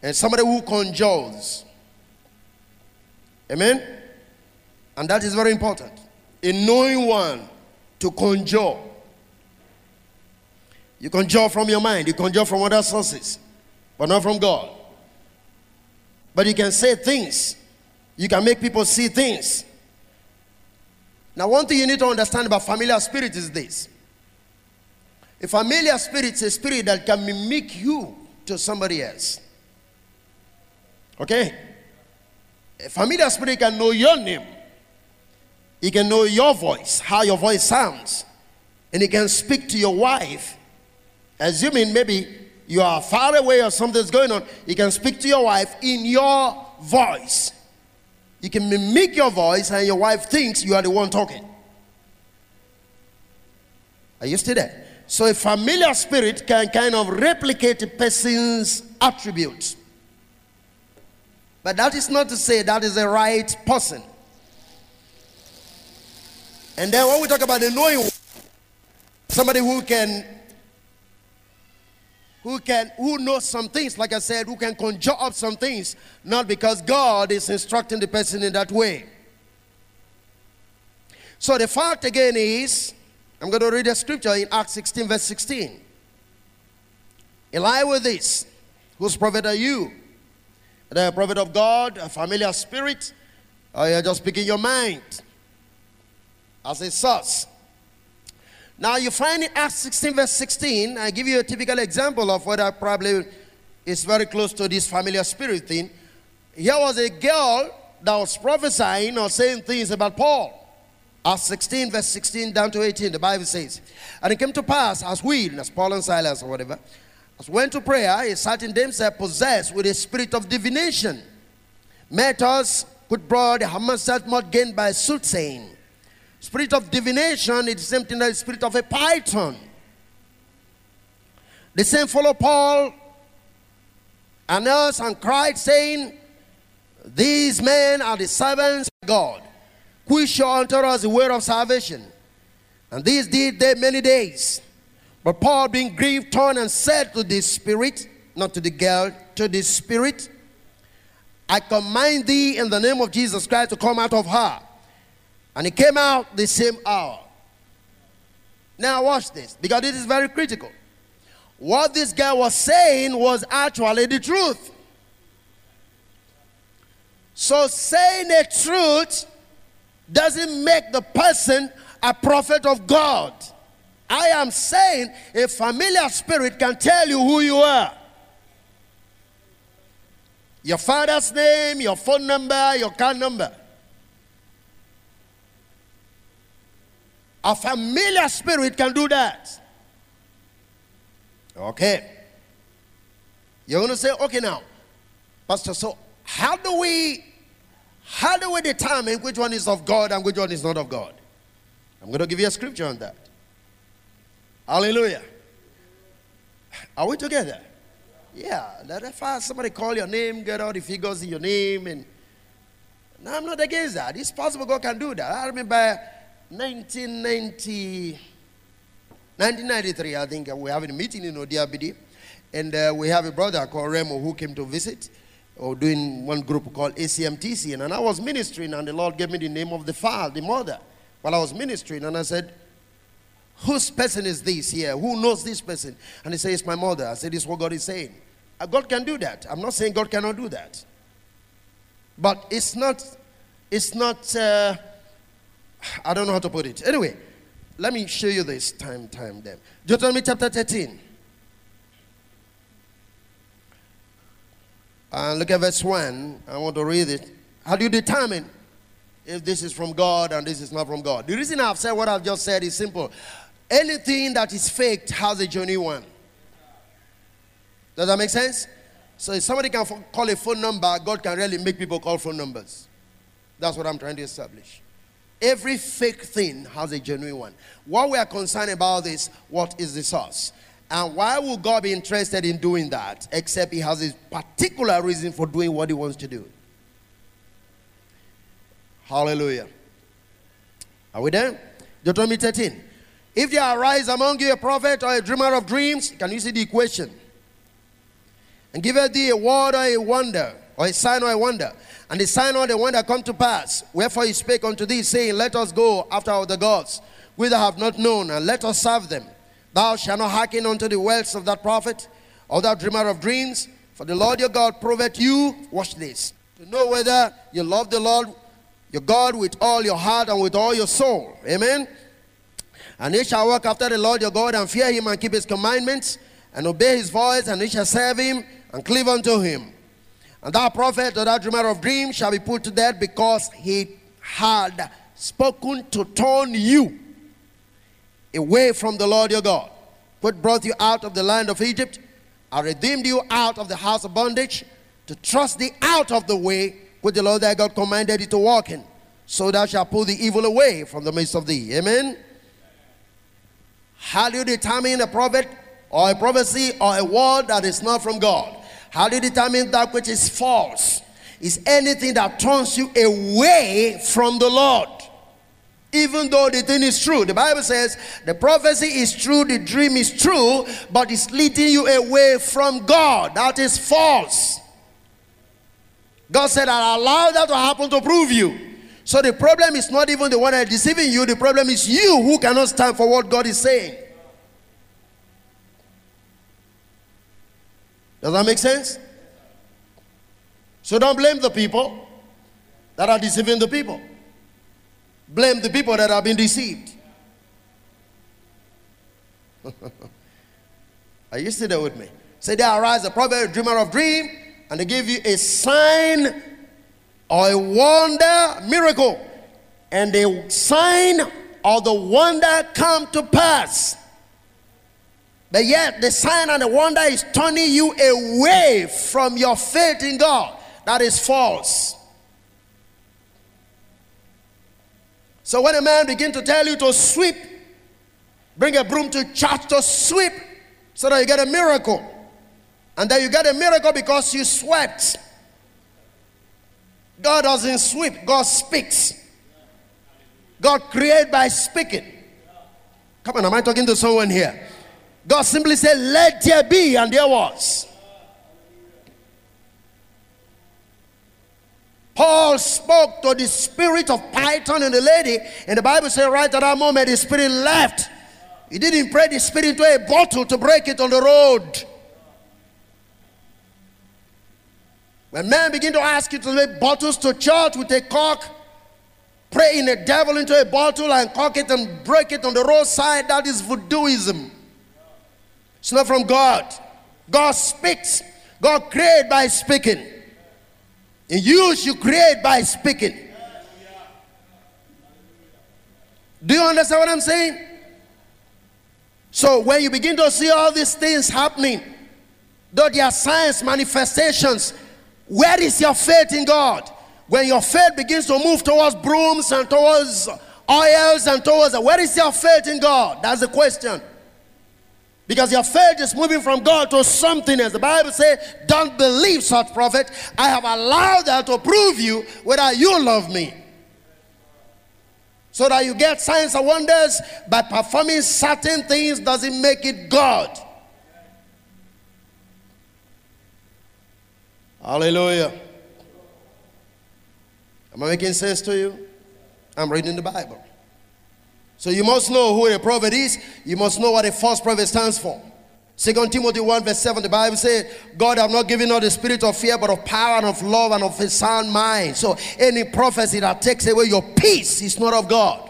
And somebody who conjures. Amen? And that is very important. A knowing one to conjure. You conjure from your mind, you conjure from other sources, but not from God. But you can say things, you can make people see things. Now, one thing you need to understand about familiar spirit is this a familiar spirit is a spirit that can mimic you to somebody else. Okay? A familiar spirit can know your name. He can know your voice, how your voice sounds. And he can speak to your wife. Assuming maybe you are far away or something's going on, he can speak to your wife in your voice. You can mimic your voice, and your wife thinks you are the one talking. Are you still there? So a familiar spirit can kind of replicate a person's attributes. But that is not to say that is the right person. And then when we talk about the knowing somebody who can who can who knows some things like i said who can conjure up some things not because god is instructing the person in that way. So the fact again is i'm going to read a scripture in acts 16 verse 16 Eli with this whose prophet are you the prophet of God, a familiar spirit, oh, or you're just speaking your mind as a source. Now you find in Acts 16, verse 16, I give you a typical example of what I probably is very close to this familiar spirit thing. Here was a girl that was prophesying or saying things about Paul. Acts 16, verse 16 down to 18, the Bible says, And it came to pass as we, as Paul and Silas or whatever, as went to prayer, a certain damsel possessed with a spirit of divination met us with broad Hamaset not gained by soothsaying. Spirit of divination is the same thing as the spirit of a python. The same followed Paul and us and cried, saying, These men are the servants of God, which show unto us the way of salvation. And these did they many days. But Paul, being grieved, turned and said to the spirit, not to the girl, to the spirit, I command thee in the name of Jesus Christ to come out of her. And he came out the same hour. Now, watch this, because this is very critical. What this guy was saying was actually the truth. So, saying the truth doesn't make the person a prophet of God. I am saying a familiar spirit can tell you who you are. Your father's name, your phone number, your car number. A familiar spirit can do that. Okay. You're going to say, okay, now, Pastor, so how do we how do we determine which one is of God and which one is not of God? I'm going to give you a scripture on that. Hallelujah. Are we together? Yeah. Let if somebody call your name, get all the figures in your name, and no, I'm not against that. It's possible God can do that. I remember 1990, 1993, I think we have a meeting in Odiabidi, and uh, we have a brother called Remo who came to visit, or doing one group called ACMTC, and I was ministering, and the Lord gave me the name of the father, the mother, while I was ministering, and I said, Whose person is this here? Who knows this person? And he says, It's my mother. I said, This is what God is saying. Uh, God can do that. I'm not saying God cannot do that. But it's not, it's not, uh, I don't know how to put it. Anyway, let me show you this time, time, them. Deuteronomy chapter 13. And look at verse 1. I want to read it. How do you determine if this is from God and this is not from God? The reason I've said what I've just said is simple. Anything that is faked has a genuine one. Does that make sense? So if somebody can call a phone number, God can really make people call phone numbers. That's what I'm trying to establish. Every fake thing has a genuine one. What we are concerned about is what is the source? And why would God be interested in doing that except He has a particular reason for doing what He wants to do? Hallelujah. Are we there? Deuteronomy 13. If there arise among you a prophet or a dreamer of dreams, can you see the equation? and giveth thee a word or a wonder, or a sign or a wonder. And the sign or the wonder come to pass. Wherefore he spake unto thee, saying, Let us go after other gods, which I have not known, and let us serve them. Thou shalt not hearken unto the words of that prophet, or that dreamer of dreams, for the Lord your God proveth you, watch this, to know whether you love the Lord your God with all your heart and with all your soul. Amen. And ye shall walk after the Lord your God and fear him and keep his commandments and obey his voice, and ye shall serve him and cleave unto him. And that prophet or that dreamer of dreams shall be put to death because he had spoken to turn you away from the Lord your God, which brought you out of the land of Egypt, and redeemed you out of the house of bondage, to trust thee out of the way which the Lord thy God commanded thee to walk in. So thou shalt pull the evil away from the midst of thee. Amen. How do you determine a prophet or a prophecy or a word that is not from God? How do you determine that which is false? Is anything that turns you away from the Lord. Even though the thing is true. The Bible says the prophecy is true, the dream is true, but it's leading you away from God. That is false. God said, I'll allow that to happen to prove you. So the problem is not even the one that is deceiving you, the problem is you who cannot stand for what God is saying. Does that make sense? So don't blame the people that are deceiving the people. Blame the people that have been deceived. are you still there with me? Say there arise a prophet, dreamer of dream, and they give you a sign a wonder, miracle, and the sign or the wonder come to pass. But yet, the sign and the wonder is turning you away from your faith in God. That is false. So, when a man begins to tell you to sweep, bring a broom to church to sweep so that you get a miracle. And then you get a miracle because you sweat. God doesn't sweep, God speaks. God creates by speaking. Come on, am I talking to someone here? God simply said, Let there be, and there was. Paul spoke to the spirit of Python and the lady, and the Bible said right at that moment the spirit left. He didn't pray the spirit into a bottle to break it on the road. When men begin to ask you to make bottles to church with a cork, pray in a devil into a bottle and cork it and break it on the roadside, that is voodooism. It's not from God. God speaks. God created by speaking. And you should create by speaking. Do you understand what I'm saying? So when you begin to see all these things happening, though they are signs, manifestations, where is your faith in God? When your faith begins to move towards brooms and towards oils and towards where is your faith in God? That's the question. Because your faith is moving from God to something else. The Bible says, Don't believe such prophet. I have allowed that to prove you whether you love me. So that you get signs and wonders by performing certain things doesn't make it God. Hallelujah. Am I making sense to you? I'm reading the Bible. So you must know who a prophet is. You must know what a false prophet stands for. Second Timothy 1 verse 7, the Bible says, God have not given us the spirit of fear, but of power and of love and of a sound mind. So any prophecy that takes away your peace is not of God.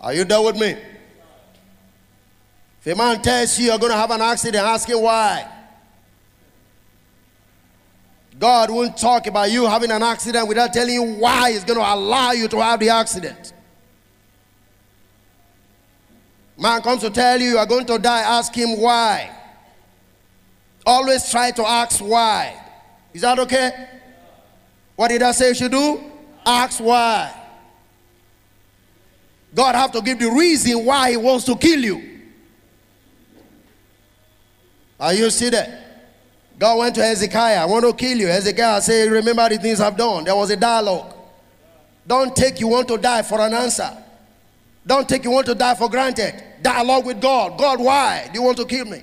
Are you there with me? If a man tells you you're going to have an accident, ask him why. God won't talk about you having an accident without telling you why He's going to allow you to have the accident. Man comes to tell you you are going to die, ask him why. Always try to ask why. Is that okay? What did I say you should do? Ask why. God have to give the reason why he wants to kill you. Are you see that? God went to Hezekiah, I want to kill you. Hezekiah said, Remember the things I've done. There was a dialogue. Don't take you want to die for an answer. Don't take you want to die for granted. Dialogue with God. God, why do you want to kill me?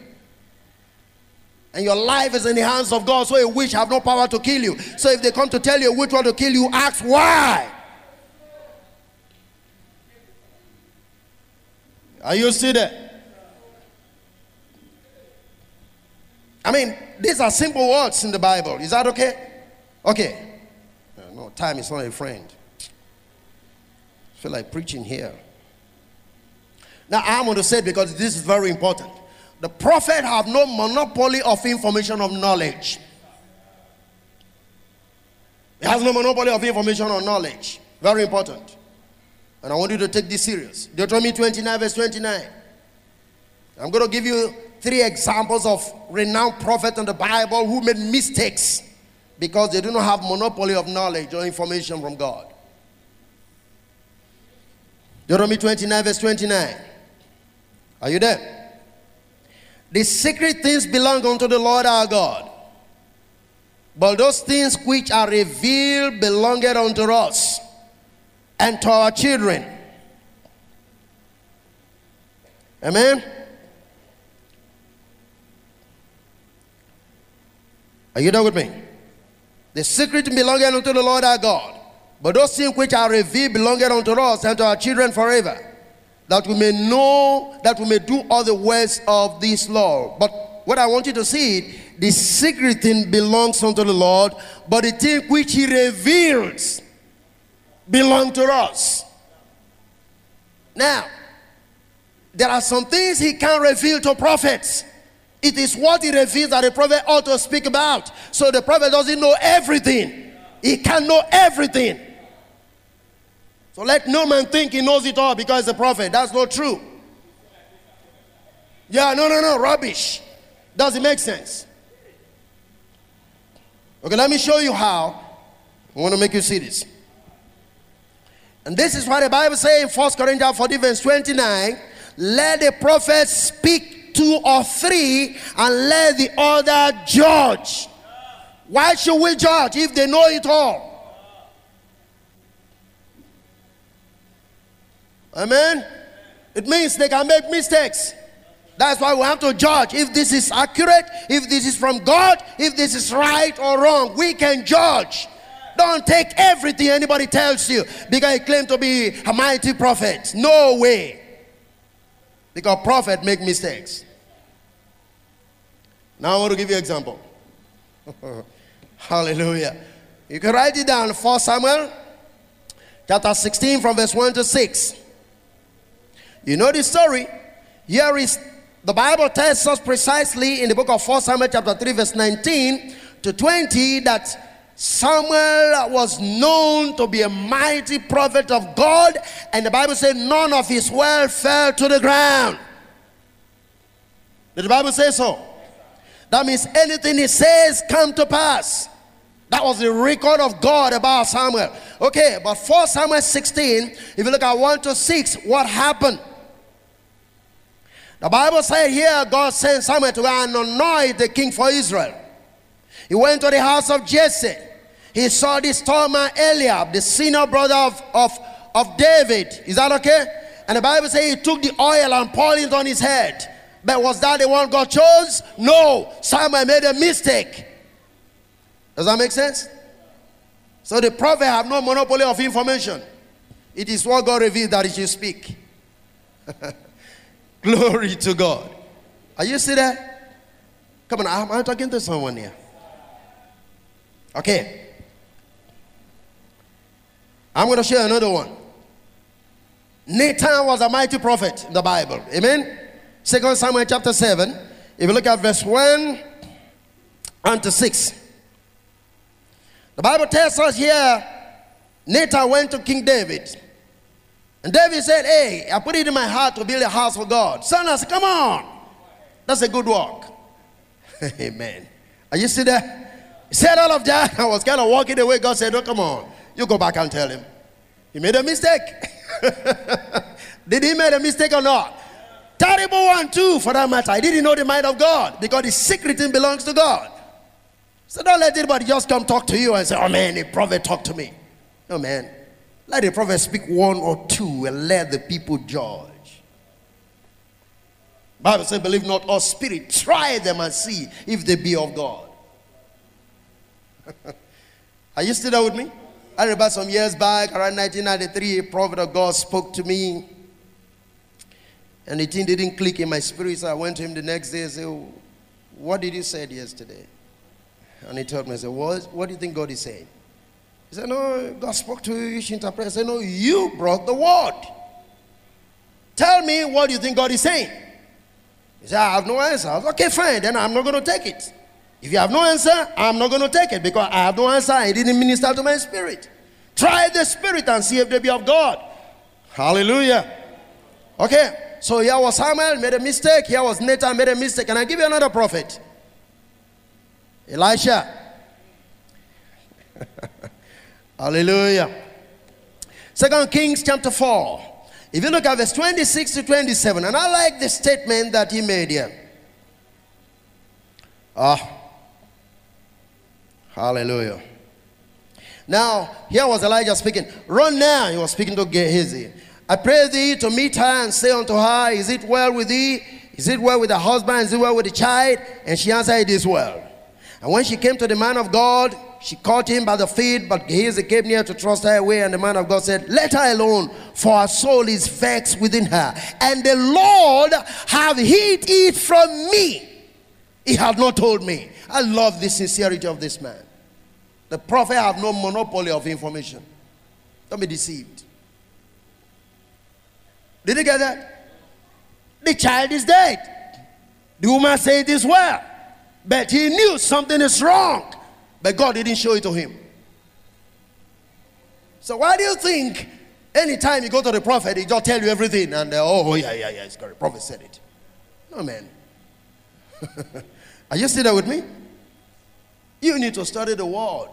And your life is in the hands of God, so a witch have no power to kill you. So if they come to tell you which one to kill you, ask why. Are you see that? I mean, these are simple words in the Bible. Is that okay? Okay. Uh, no, time is not a friend. I feel like preaching here. Now, I'm going to say because this is very important. The prophet have no monopoly of information of knowledge. He has no monopoly of information or knowledge. Very important. And I want you to take this serious. Deuteronomy 29, verse 29. I'm going to give you three examples of renowned prophets in the Bible who made mistakes because they do not have monopoly of knowledge or information from God. Deuteronomy 29, verse 29. Are you there? The secret things belong unto the Lord our God. But those things which are revealed belong unto us and to our children. Amen. Are you done with me? The secret belonging unto the Lord our God. But those things which are revealed belonging unto us and to our children forever. That we may know, that we may do all the words of this law. But what I want you to see, the secret thing belongs unto the Lord, but the thing which he reveals belong to us. Now, there are some things he can't reveal to prophets. It is what he reveals that the prophet ought to speak about. So the prophet doesn't know everything. He can know everything. So let no man think he knows it all because he's a prophet. That's not true. Yeah, no, no, no, rubbish. Doesn't make sense. Okay, let me show you how. I want to make you see this. And this is what the Bible says in 1 Corinthians 40, verse 29. Let the prophet speak two or three and let the other judge. Why should we judge if they know it all? Amen. It means they can make mistakes. That's why we have to judge if this is accurate, if this is from God, if this is right or wrong. We can judge. Don't take everything anybody tells you because he claimed to be a mighty prophet. No way. Because prophet make mistakes. Now I want to give you an example. Hallelujah. You can write it down. 4 Samuel chapter 16 from verse 1 to 6. You know the story. Here is the Bible tells us precisely in the book of 4 Samuel chapter 3 verse 19 to 20 that Samuel was known to be a mighty prophet of God, and the Bible said none of his wealth fell to the ground. Did the Bible say so? That means anything he says come to pass. That was the record of God about Samuel. Okay, but for Samuel 16, if you look at 1 to 6, what happened? The Bible said here God sent Samuel to anoint the king for Israel. He went to the house of Jesse he saw this tall man Eliab, the senior brother of, of, of David. Is that okay? And the Bible says he took the oil and poured it on his head. But was that the one God chose? No. Samuel made a mistake. Does that make sense? So the prophet have no monopoly of information. It is what God revealed that he should speak. Glory to God. Are you see that? Come on, I'm, I'm talking to someone here. Okay. I'm going to share another one. Nathan was a mighty prophet in the Bible. Amen. Second Samuel chapter 7. If you look at verse 1 and to 6. The Bible tells us here Nathan went to King David. And David said, Hey, I put it in my heart to build a house for God. Son, I said, Come on. That's a good work. Amen. Are you see that? He said all of that. I was kind of walking away. God said, Oh, come on. You go back and tell him. He made a mistake. Did he make a mistake or not? Terrible one, too, for that matter. He didn't know the mind of God because the secret thing belongs to God. So don't let anybody just come talk to you and say, Oh man, the prophet talked to me. No, man. Let the prophet speak one or two and let the people judge. Bible says, believe not all spirit. Try them and see if they be of God. Are you still there with me? I remember some years back, around 1993, a prophet of God spoke to me. And the thing didn't click in my spirit, so I went to him the next day and said, oh, What did you say yesterday? And he told me, I said, What, what do you think God is saying? He said, No, God spoke to you, you should interpret. I said, No, you brought the word. Tell me what you think God is saying? He said, I have no answer. I okay, fine, then I'm not going to take it. If you have no answer, I'm not going to take it because I have no answer. I didn't minister to my spirit. Try the spirit and see if they be of God. Hallelujah. Okay, so here was Samuel, made a mistake. Here was Nathan, made a mistake. Can I give you another prophet? Elisha. Hallelujah. Second Kings chapter 4. If you look at verse 26 to 27, and I like the statement that he made here. Ah. Hallelujah. Now, here was Elijah speaking. Run now. He was speaking to Gehazi. I pray thee to meet her and say unto her, Is it well with thee? Is it well with the husband? Is it well with the child? And she answered, It is well. And when she came to the man of God, she caught him by the feet, but Gehazi came near to thrust her away. And the man of God said, Let her alone, for her soul is vexed within her. And the Lord have hid it from me. He had not told me. I love the sincerity of this man. The prophet have no monopoly of information. Don't be deceived. Did you get that? The child is dead. The woman said it is well. But he knew something is wrong. But God didn't show it to him. So why do you think anytime you go to the prophet, he just tell you everything and uh, oh yeah, yeah, yeah, it's. The prophet said it. No man. Are you still there with me? You need to study the word.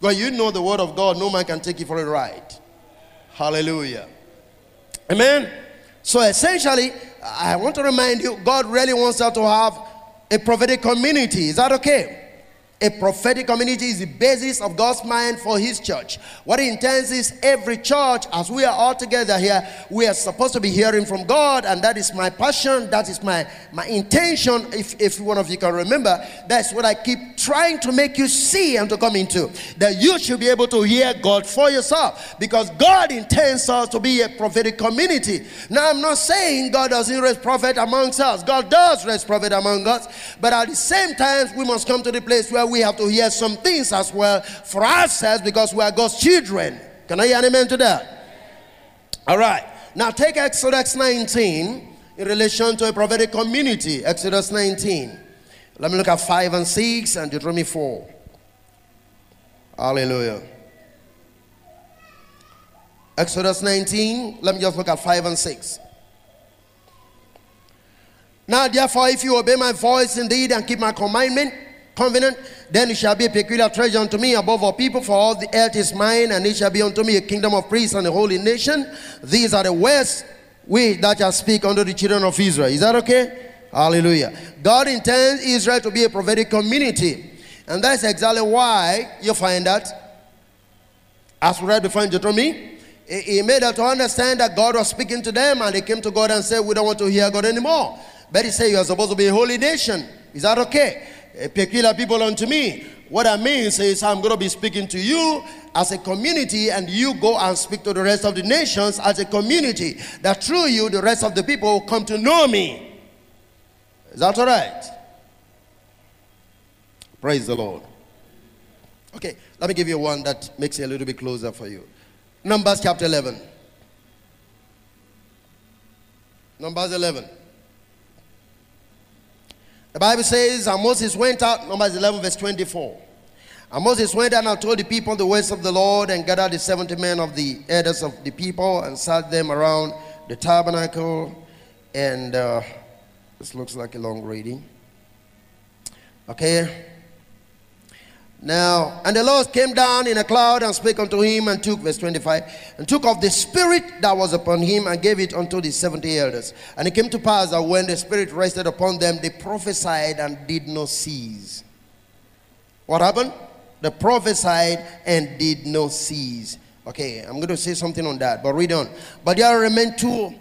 Because you know the word of God, no man can take you for a ride. Hallelujah. Amen. So essentially, I want to remind you, God really wants us to have a prophetic community. Is that okay? A prophetic community is the basis of God's mind for His church. What He intends is every church, as we are all together here, we are supposed to be hearing from God, and that is my passion. That is my, my intention. If, if one of you can remember, that's what I keep trying to make you see and to come into. That you should be able to hear God for yourself, because God intends us to be a prophetic community. Now, I'm not saying God doesn't raise prophet amongst us, God does raise prophet among us, but at the same time, we must come to the place where we have to hear some things as well for ourselves because we are God's children. Can I hear an amen to that? All right. Now take Exodus 19 in relation to a prophetic community. Exodus 19. Let me look at 5 and 6 and Deuteronomy 4. Hallelujah. Exodus 19. Let me just look at 5 and 6. Now, therefore, if you obey my voice indeed and keep my commandment, covenant, then it shall be a peculiar treasure unto me above all people, for all the earth is mine, and it shall be unto me a kingdom of priests and a holy nation. These are the words we that shall speak unto the children of Israel. Is that okay? Hallelujah. God intends Israel to be a prophetic community. And that's exactly why you find that, as we read before in Deuteronomy, he made them to understand that God was speaking to them, and they came to God and said, We don't want to hear God anymore. But he said, You are supposed to be a holy nation. Is that okay? A peculiar people unto me. What I mean is, I'm going to be speaking to you as a community, and you go and speak to the rest of the nations as a community. That through you, the rest of the people will come to know me. Is that all right? Praise the Lord. Okay, let me give you one that makes it a little bit closer for you. Numbers chapter 11. Numbers 11. The Bible says, and Moses went out, Numbers 11, verse 24. And Moses went out and told the people the words of the Lord and gathered the 70 men of the elders of the people and sat them around the tabernacle. And uh, this looks like a long reading. Okay. Now, and the Lord came down in a cloud and spake unto him and took, verse 25, and took of the spirit that was upon him and gave it unto the 70 elders. And it came to pass that when the spirit rested upon them, they prophesied and did not cease. What happened? They prophesied and did not cease. Okay, I'm going to say something on that, but read on. But there remained two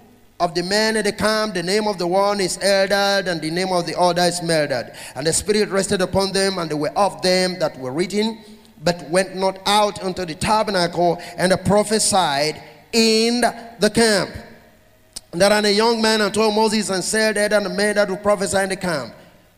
of the men in the camp, the name of the one is Eldad, and the name of the other is Medad. And the Spirit rested upon them, and they were of them that were written, but went not out unto the tabernacle, and prophesied in the camp. And there ran a young man and told Moses and said, Eldad and Medad will prophesy in the camp.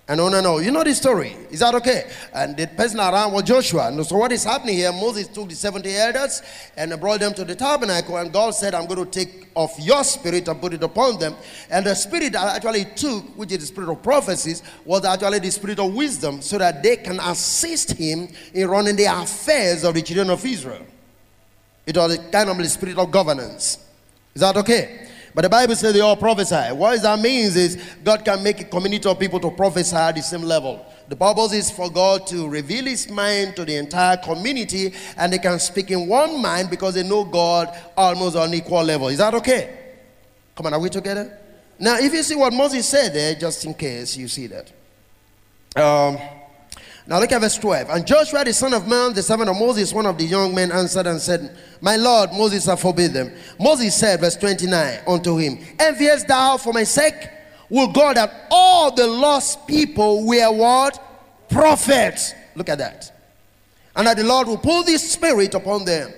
And no, no, no. You know the story. Is that okay? And the person around was Joshua. And so what is happening here? Moses took the 70 elders and brought them to the tabernacle. And God said, I'm going to take of your spirit and put it upon them. And the spirit that actually took, which is the spirit of prophecies, was actually the spirit of wisdom, so that they can assist him in running the affairs of the children of Israel. It was a kind of the spirit of governance. Is that okay? But the Bible says they all prophesy. What that means is God can make a community of people to prophesy at the same level. The purpose is for God to reveal His mind to the entire community and they can speak in one mind because they know God almost on equal level. Is that okay? Come on, are we together? Now, if you see what Moses said there, just in case you see that. Um, now look at verse 12. And Joshua the son of Nun, the servant of Moses, one of the young men, answered and said, My Lord, Moses hath forbid them. Moses said, verse 29, unto him, Envious thou for my sake? Will God that all the lost people were what? Prophets. Look at that. And that the Lord will pull this spirit upon them.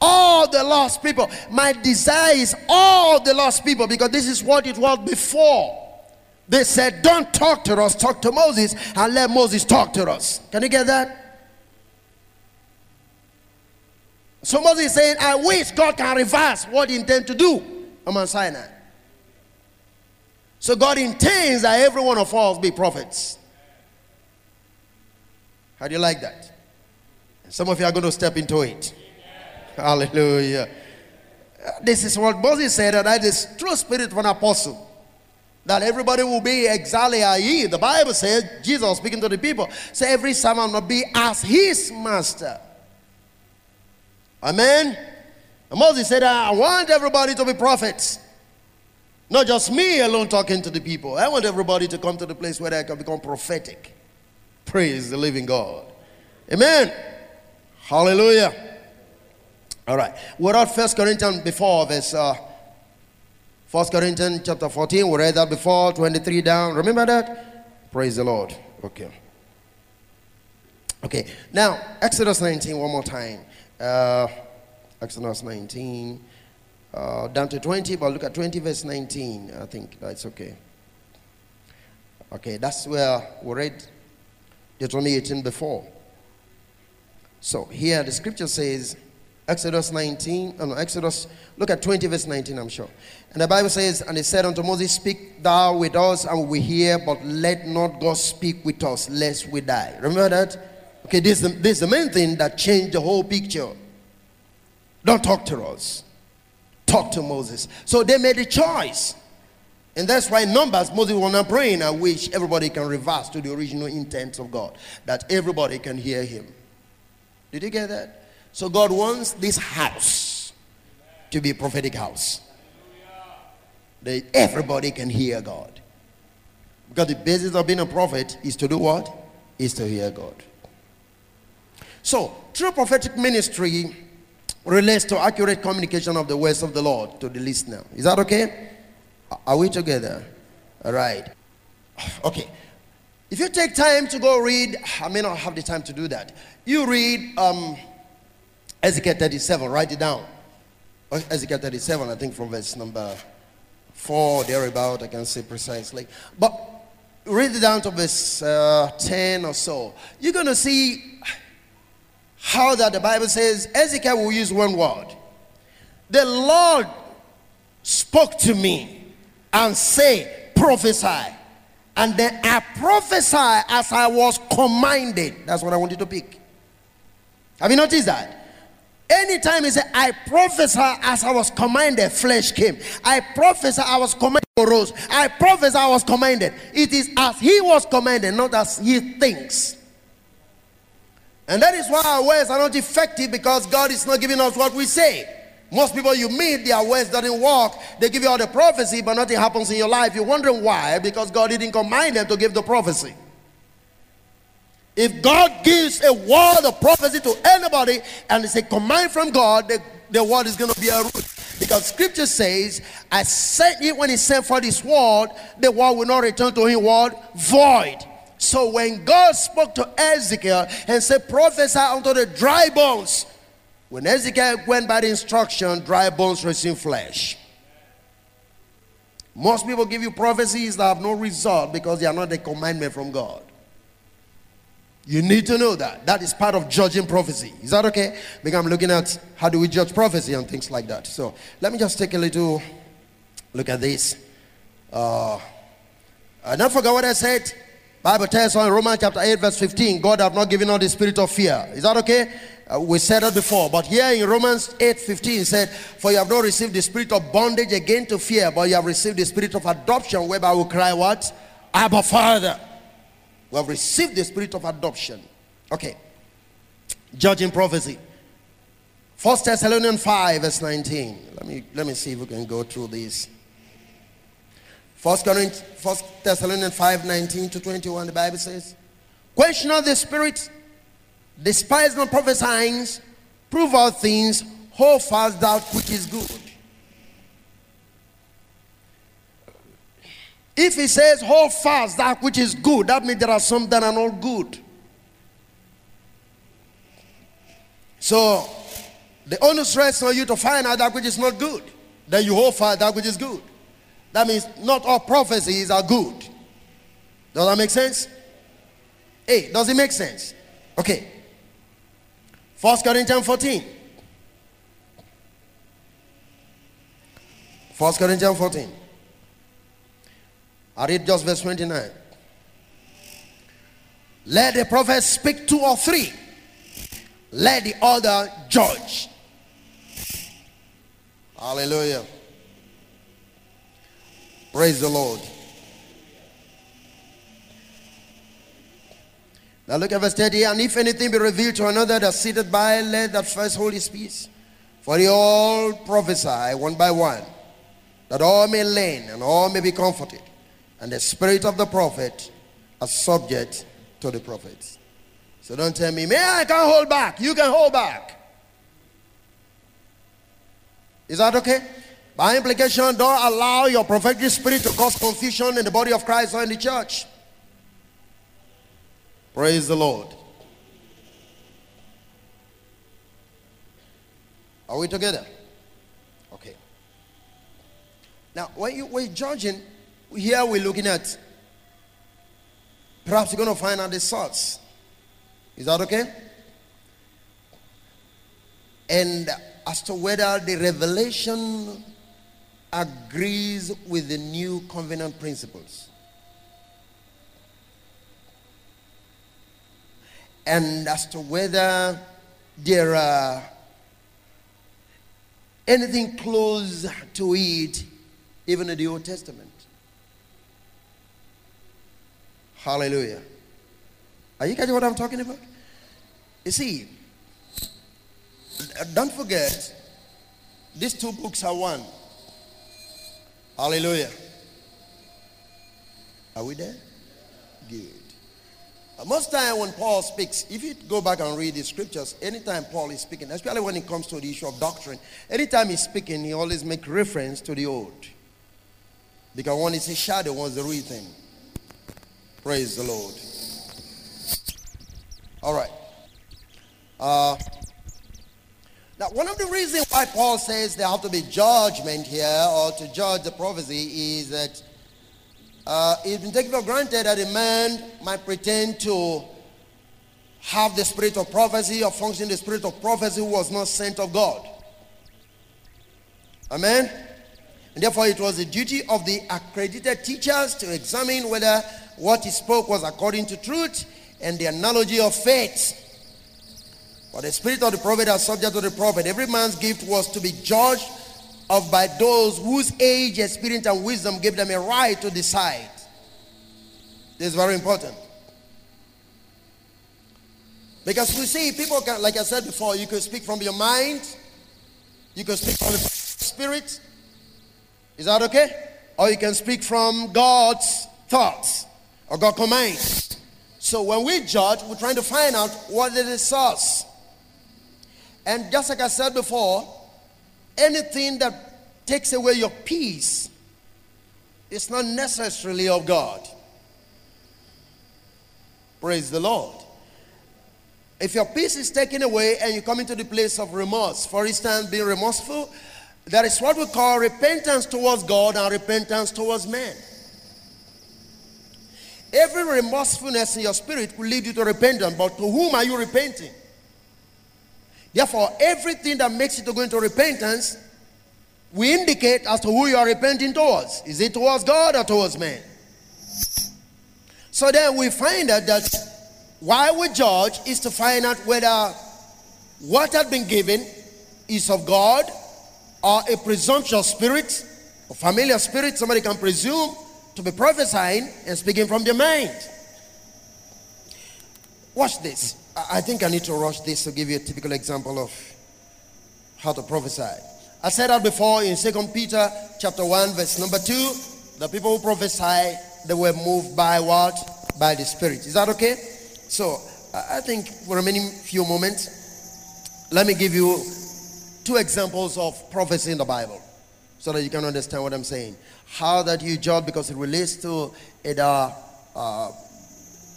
All the lost people. My desire is all the lost people because this is what it was before. They said, Don't talk to us, talk to Moses, and let Moses talk to us. Can you get that? So Moses is saying, I wish God can reverse what he intends to do on Mount Sinai. So God intends that every one of us be prophets. How do you like that? Some of you are going to step into it. Hallelujah. This is what Moses said, that is true spirit of an apostle that everybody will be exactly as. The Bible says, Jesus speaking to the people, say every servant will be as his master. Amen. And Moses said, I want everybody to be prophets. Not just me alone talking to the people. I want everybody to come to the place where they can become prophetic. Praise the living God. Amen. Hallelujah. All right. We're at First Corinthians before verse uh, First Corinthians chapter 14. We read that before, 23 down. Remember that? Praise the Lord. Okay. Okay. Now, Exodus 19, one more time. Uh, Exodus 19. Uh, down to 20, but look at 20, verse 19. I think that's okay. Okay, that's where we read Deuteronomy 18 before. So here the scripture says, Exodus 19, oh no, Exodus, look at 20, verse 19, I'm sure. And the Bible says, And he said unto Moses, Speak thou with us, and we hear, but let not God speak with us, lest we die. Remember that? Okay, this is the, this is the main thing that changed the whole picture. Don't talk to us talk to Moses. So they made a choice. And that's why Numbers, Moses was not praying, I wish everybody can reverse to the original intent of God, that everybody can hear him. Did you get that? So God wants this house to be a prophetic house. That everybody can hear God. Because the basis of being a prophet is to do what? Is to hear God. So, true prophetic ministry, relates to accurate communication of the words of the Lord to the listener. Is that okay? Are we together? All right. Okay. If you take time to go read, I may not have the time to do that. You read um, Ezekiel 37, write it down. Ezekiel 37, I think from verse number 4, thereabout, I can say precisely. But read it down to verse uh, 10 or so. You're going to see how that the Bible says Ezekiel will use one word. The Lord spoke to me and say, prophesy. And then I prophesy as I was commanded. That's what I wanted to pick. Have you noticed that? Anytime he said, I prophesy as I was commanded, flesh came. I prophesy I was commanded, rose. I prophesy I was commanded. It is as he was commanded, not as he thinks. And that is why our words are not effective because God is not giving us what we say. Most people you meet, their words doesn't work. They give you all the prophecy, but nothing happens in your life. You're wondering why? Because God didn't command them to give the prophecy. If God gives a word of prophecy to anybody and it's a command from God, the, the word is going to be a root. Because scripture says, I sent it when he sent for this word, the word will not return to him word void. So when God spoke to Ezekiel and said, prophesy unto the dry bones, when Ezekiel went by the instruction, dry bones received flesh. Most people give you prophecies that have no result because they are not a commandment from God. You need to know that. That is part of judging prophecy. Is that okay? Because I'm looking at how do we judge prophecy and things like that. So let me just take a little look at this. Uh, I don't forget what I said. Bible tells us in Romans chapter 8 verse 15, God have not given us the spirit of fear. Is that okay? Uh, we said that before. But here in Romans 8 15 said, For you have not received the spirit of bondage again to fear, but you have received the spirit of adoption, whereby we cry what? Abba Father. We have received the spirit of adoption. Okay. Judging prophecy. First Thessalonians 5 verse 19. Let me let me see if we can go through this. First Corinthians, First Thessalonians 5 19 to 21, the Bible says, Question of the Spirit, despise not prophesying, prove all things, hold fast that which is good. If he says hold fast that which is good, that means there are some that are not good. So the onus rests on you to find out that which is not good. Then you hold fast that which is good. That means not all prophecies are good. Does that make sense? Hey, does it make sense? Okay. First Corinthians 14. First Corinthians 14. I read just verse 29. Let the prophet speak two or three. Let the other judge. Hallelujah. Praise the Lord. Now look at verse 30. And if anything be revealed to another that's seated by, let that first hold his peace. For they all prophesy one by one. that all may learn and all may be comforted, and the spirit of the prophet are subject to the prophets. So don't tell me, man, I can't hold back. You can hold back. Is that okay? By implication, don't allow your prophetic spirit to cause confusion in the body of Christ or in the church. Praise the Lord. Are we together? Okay. Now, when you, we're judging, here we're looking at perhaps you're going to find out the source. Is that okay? And as to whether the revelation agrees with the new covenant principles. And as to whether there are anything close to it, even in the Old Testament. Hallelujah. Are you getting what I'm talking about? You see, don't forget, these two books are one. Hallelujah. Are we there? Good. Most time when Paul speaks, if you go back and read the scriptures, anytime Paul is speaking, especially when it comes to the issue of doctrine, anytime he's speaking, he always make reference to the old. Because one is a shadow, one's the real thing. Praise the Lord. All right. Uh, now, one of the reasons why Paul says there have to be judgment here or to judge the prophecy is that uh, it's been taken for granted that a man might pretend to have the spirit of prophecy or function the spirit of prophecy who was not sent of God. Amen? And therefore, it was the duty of the accredited teachers to examine whether what he spoke was according to truth and the analogy of faith. For the spirit of the prophet are subject to the prophet. Every man's gift was to be judged of by those whose age, experience, and wisdom gave them a right to decide. This is very important. Because we see people can, like I said before, you can speak from your mind, you can speak from the spirit. Is that okay? Or you can speak from God's thoughts or God commands. So when we judge, we're trying to find out what it is us. And just like I said before, anything that takes away your peace is not necessarily of God. Praise the Lord. If your peace is taken away and you come into the place of remorse, for instance, being remorseful, that is what we call repentance towards God and repentance towards men. Every remorsefulness in your spirit will lead you to repentance, but to whom are you repenting? Therefore, everything that makes you to go into repentance we indicate as to who you are repenting towards. Is it towards God or towards man? So then we find out that why we judge is to find out whether what had been given is of God or a presumptuous spirit, a familiar spirit, somebody can presume to be prophesying and speaking from their mind. Watch this. I think I need to rush this to give you a typical example of how to prophesy. I said that before in Second Peter chapter 1, verse number 2. The people who prophesy, they were moved by what? By the Spirit. Is that okay? So I think for remaining few moments, let me give you two examples of prophecy in the Bible so that you can understand what I'm saying. How that you judge because it relates to it uh, uh,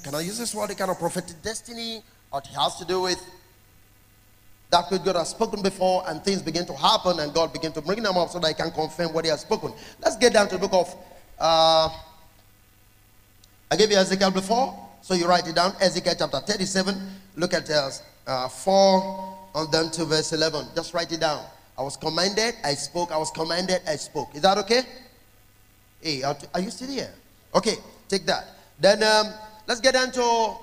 can I use this word, a kind of prophetic destiny what it has to do with that which God has spoken before, and things begin to happen, and God begin to bring them up so that He can confirm what He has spoken. Let's get down to the book of. Uh, I gave you Ezekiel before, so you write it down. Ezekiel chapter 37. Look at uh, uh, 4 on down to verse 11. Just write it down. I was commanded, I spoke. I was commanded, I spoke. Is that okay? Hey, are you still here? Okay, take that. Then um, let's get down to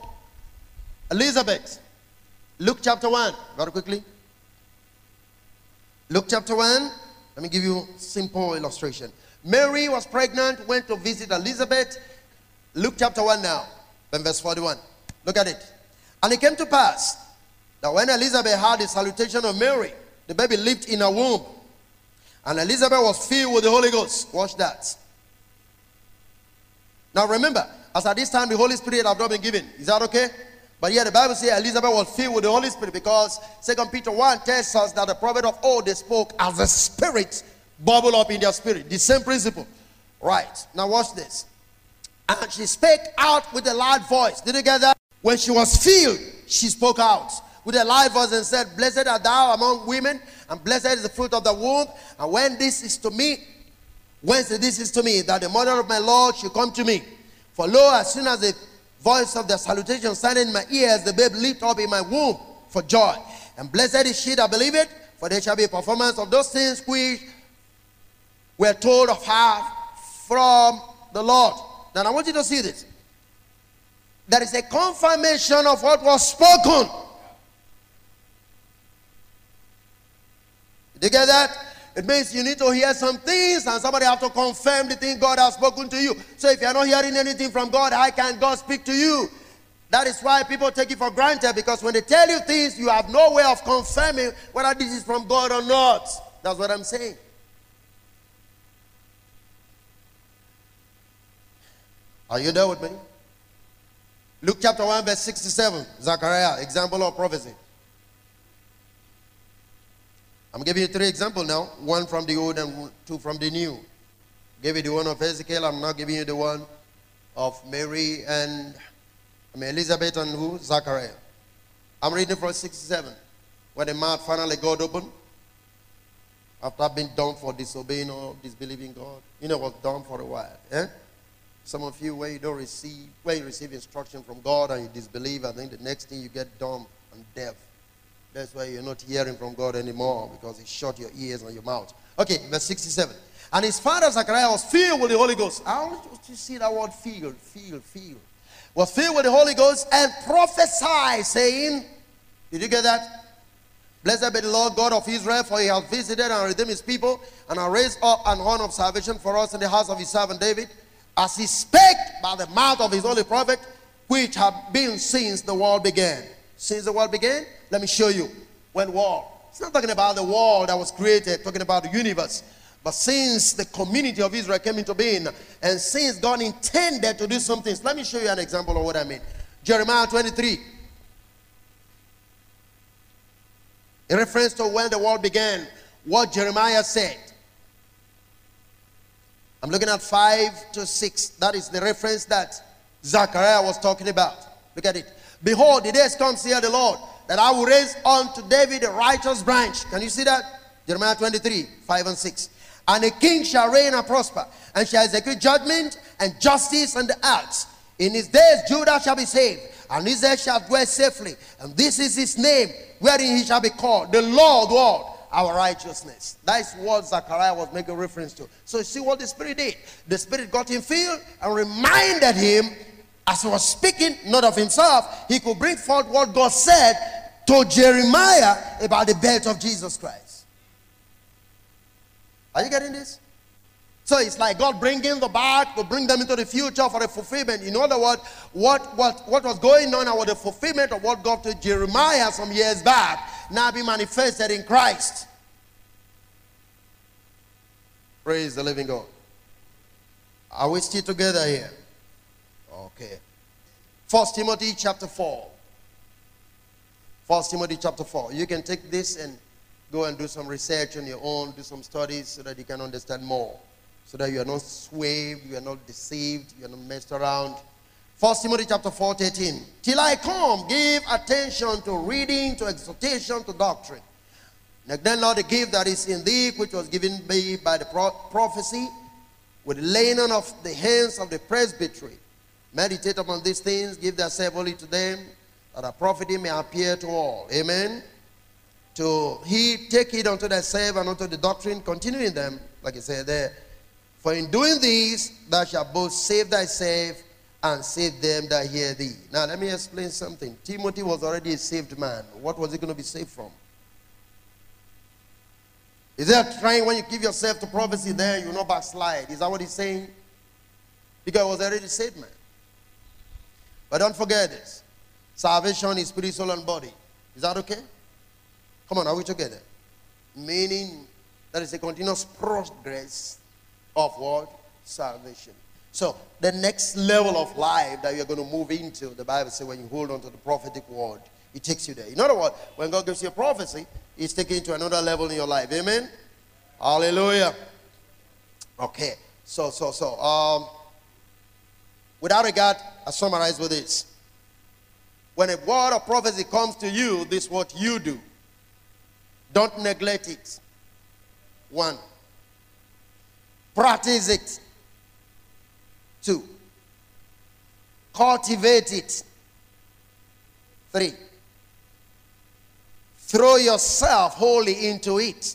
Elizabeth. Luke chapter 1, very quickly. Luke chapter 1. Let me give you simple illustration. Mary was pregnant, went to visit Elizabeth. Luke chapter 1 now, then verse 41. Look at it. And it came to pass that when Elizabeth heard the salutation of Mary, the baby leaped in her womb. And Elizabeth was filled with the Holy Ghost. Watch that. Now remember, as at this time the Holy Spirit have not been given. Is that okay? But here the Bible says Elizabeth was filled with the Holy Spirit because Second Peter 1 tells us that the prophet of old they spoke as the spirit bubble up in their spirit. The same principle. Right. Now watch this. And she spake out with a loud voice. Did you get that? When she was filled, she spoke out a loud voice and said, Blessed art thou among women, and blessed is the fruit of the womb. And when this is to me, when this is to me, that the mother of my Lord should come to me. For lo, as soon as the voice of the salutation sounded in my ears, the babe leaped up in my womb for joy. And blessed is she that believeth, for there shall be a performance of those things which were told of her from the Lord. Now I want you to see this. There is a confirmation of what was spoken. You get that? It means you need to hear some things and somebody have to confirm the thing God has spoken to you. So if you're not hearing anything from God, how can God speak to you? That is why people take it for granted because when they tell you things, you have no way of confirming whether this is from God or not. That's what I'm saying. Are you there with me? Luke chapter 1, verse 67. Zechariah, example of prophecy. I'm giving you three examples now one from the old and two from the new. Give you the one of Ezekiel. I'm not giving you the one of Mary and I mean, Elizabeth and who? Zachariah. I'm reading from 67. When the mouth finally got open, after being done for disobeying or disbelieving God, you know, was done for a while. Eh? Some of you, when you don't receive, when you receive instruction from God and you disbelieve, I think the next thing you get dumb and deaf. That's why you're not hearing from God anymore because He shut your ears and your mouth. Okay, verse 67. And his father Zachariah was filled with the Holy Ghost. I want you to see that word filled, filled, filled. Was filled with the Holy Ghost and prophesied, saying, Did you get that? Blessed be the Lord God of Israel, for he has visited and redeemed his people, and has raised up an horn of salvation for us in the house of his servant David, as he spake by the mouth of his holy prophet, which have been since the world began. Since the world began, let me show you. When war. It's not talking about the world that was created, talking about the universe. But since the community of Israel came into being, and since God intended to do some things, let me show you an example of what I mean. Jeremiah 23. In reference to when the world began, what Jeremiah said. I'm looking at 5 to 6. That is the reference that Zachariah was talking about. Look at it. Behold, the days come, here the Lord, that I will raise unto David a righteous branch. Can you see that? Jeremiah 23, 5 and 6. And a king shall reign and prosper, and shall execute judgment and justice on the earth. In his days Judah shall be saved, and Israel shall dwell safely. And this is his name, wherein he shall be called the Lord, Lord our righteousness. That's what Zachariah was making reference to. So you see what the Spirit did. The Spirit got him filled and reminded him, as he was speaking, not of himself, he could bring forth what God said to Jeremiah about the birth of Jesus Christ. Are you getting this? So it's like God bringing the back to bring them into the future for a fulfillment. In other words, what, what, what was going on was the fulfillment of what God told Jeremiah some years back now be manifested in Christ. Praise the living God. Are we still together here? Okay. First Timothy chapter 4. First Timothy chapter 4. You can take this and go and do some research on your own, do some studies so that you can understand more. So that you are not swayed, you are not deceived, you are not messed around. First Timothy chapter 4, 13. Till I come, give attention to reading, to exhortation, to doctrine. Then, Lord, the gift that is in thee, which was given me by the pro- prophecy, with laying on of the hands of the presbytery. Meditate upon these things, give thyself only to them, that a prophet may appear to all. Amen. To he take it unto thyself and unto the doctrine, continuing them, like I said there. For in doing these, thou shalt both save thyself and save them that hear thee. Now, let me explain something. Timothy was already a saved man. What was he going to be saved from? Is that trying when you give yourself to prophecy there, you not backslide? Is that what he's saying? Because he was already a saved man. But don't forget this salvation is spirit, soul, and body. Is that okay? Come on, are we together? Meaning, There is a continuous progress of what? Salvation. So, the next level of life that you're going to move into, the Bible says, when you hold on to the prophetic word, it takes you there. In other words, when God gives you a prophecy, it's taking you to another level in your life. Amen? Hallelujah. Okay. So, so, so, um, without regard, I summarize with this. When a word of prophecy comes to you, this is what you do. Don't neglect it. One. Practice it. Two. Cultivate it. Three. Throw yourself wholly into it.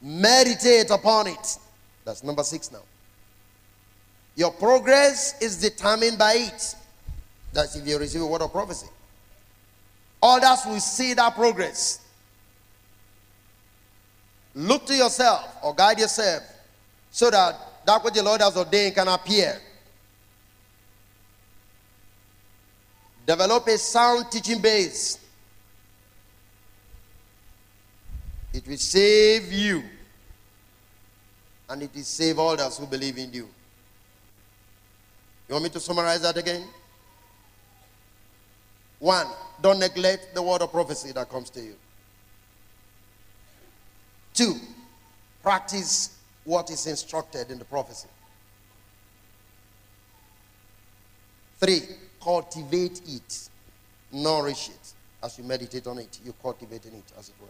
Meditate upon it. That's number six now. Your progress is determined by it. That's if you receive a word of prophecy. Others will see that progress. Look to yourself or guide yourself so that that which the Lord has ordained can appear. Develop a sound teaching base. It will save you, and it is save all those who believe in you. You want me to summarize that again? One, don't neglect the word of prophecy that comes to you. Two, practice what is instructed in the prophecy. Three, cultivate it, nourish it. As you meditate on it, you cultivate in it, as it were.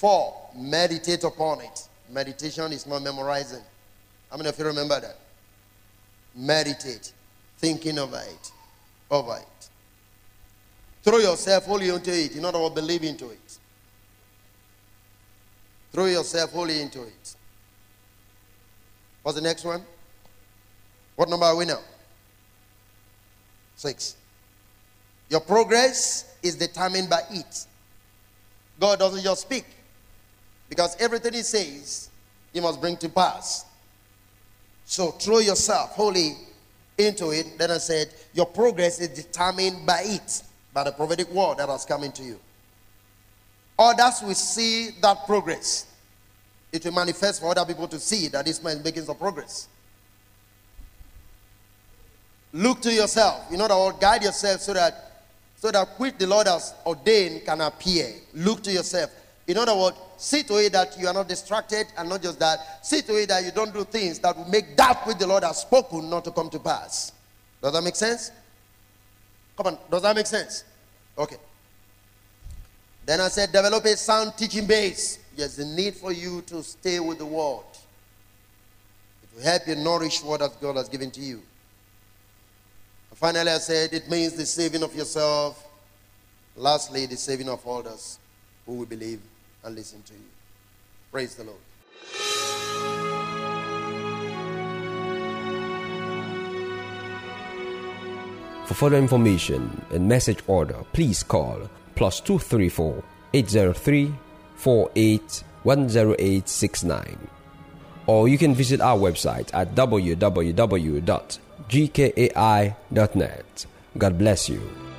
Four, meditate upon it. Meditation is not memorizing. How many of you remember that? Meditate, thinking over it, over it. Throw yourself wholly into it. In other words, believe into it. Throw yourself wholly into it. What's the next one? What number are we now? Six. Your progress is determined by it. God doesn't just speak, because everything He says, He must bring to pass. So throw yourself wholly into it. Then I said, Your progress is determined by it, by the prophetic word that has come into you. Others will see that progress. It will manifest for other people to see that this man is making some progress. Look to yourself. In other words, guide yourself so that so that which the Lord has ordained can appear. Look to yourself. In other words, see to it that you are not distracted, and not just that, see to it that you don't do things that will make that which the Lord has spoken not to come to pass. Does that make sense? Come on, does that make sense? Okay. Then I said, develop a sound teaching base. There's a need for you to stay with the word. It will help you nourish what God has given to you. And finally, I said it means the saving of yourself. Lastly, the saving of others who will believe and listen to you. Praise the Lord. For further information and message order, please call plus 234 803 48 Or you can visit our website at www.gkai.net. God bless you.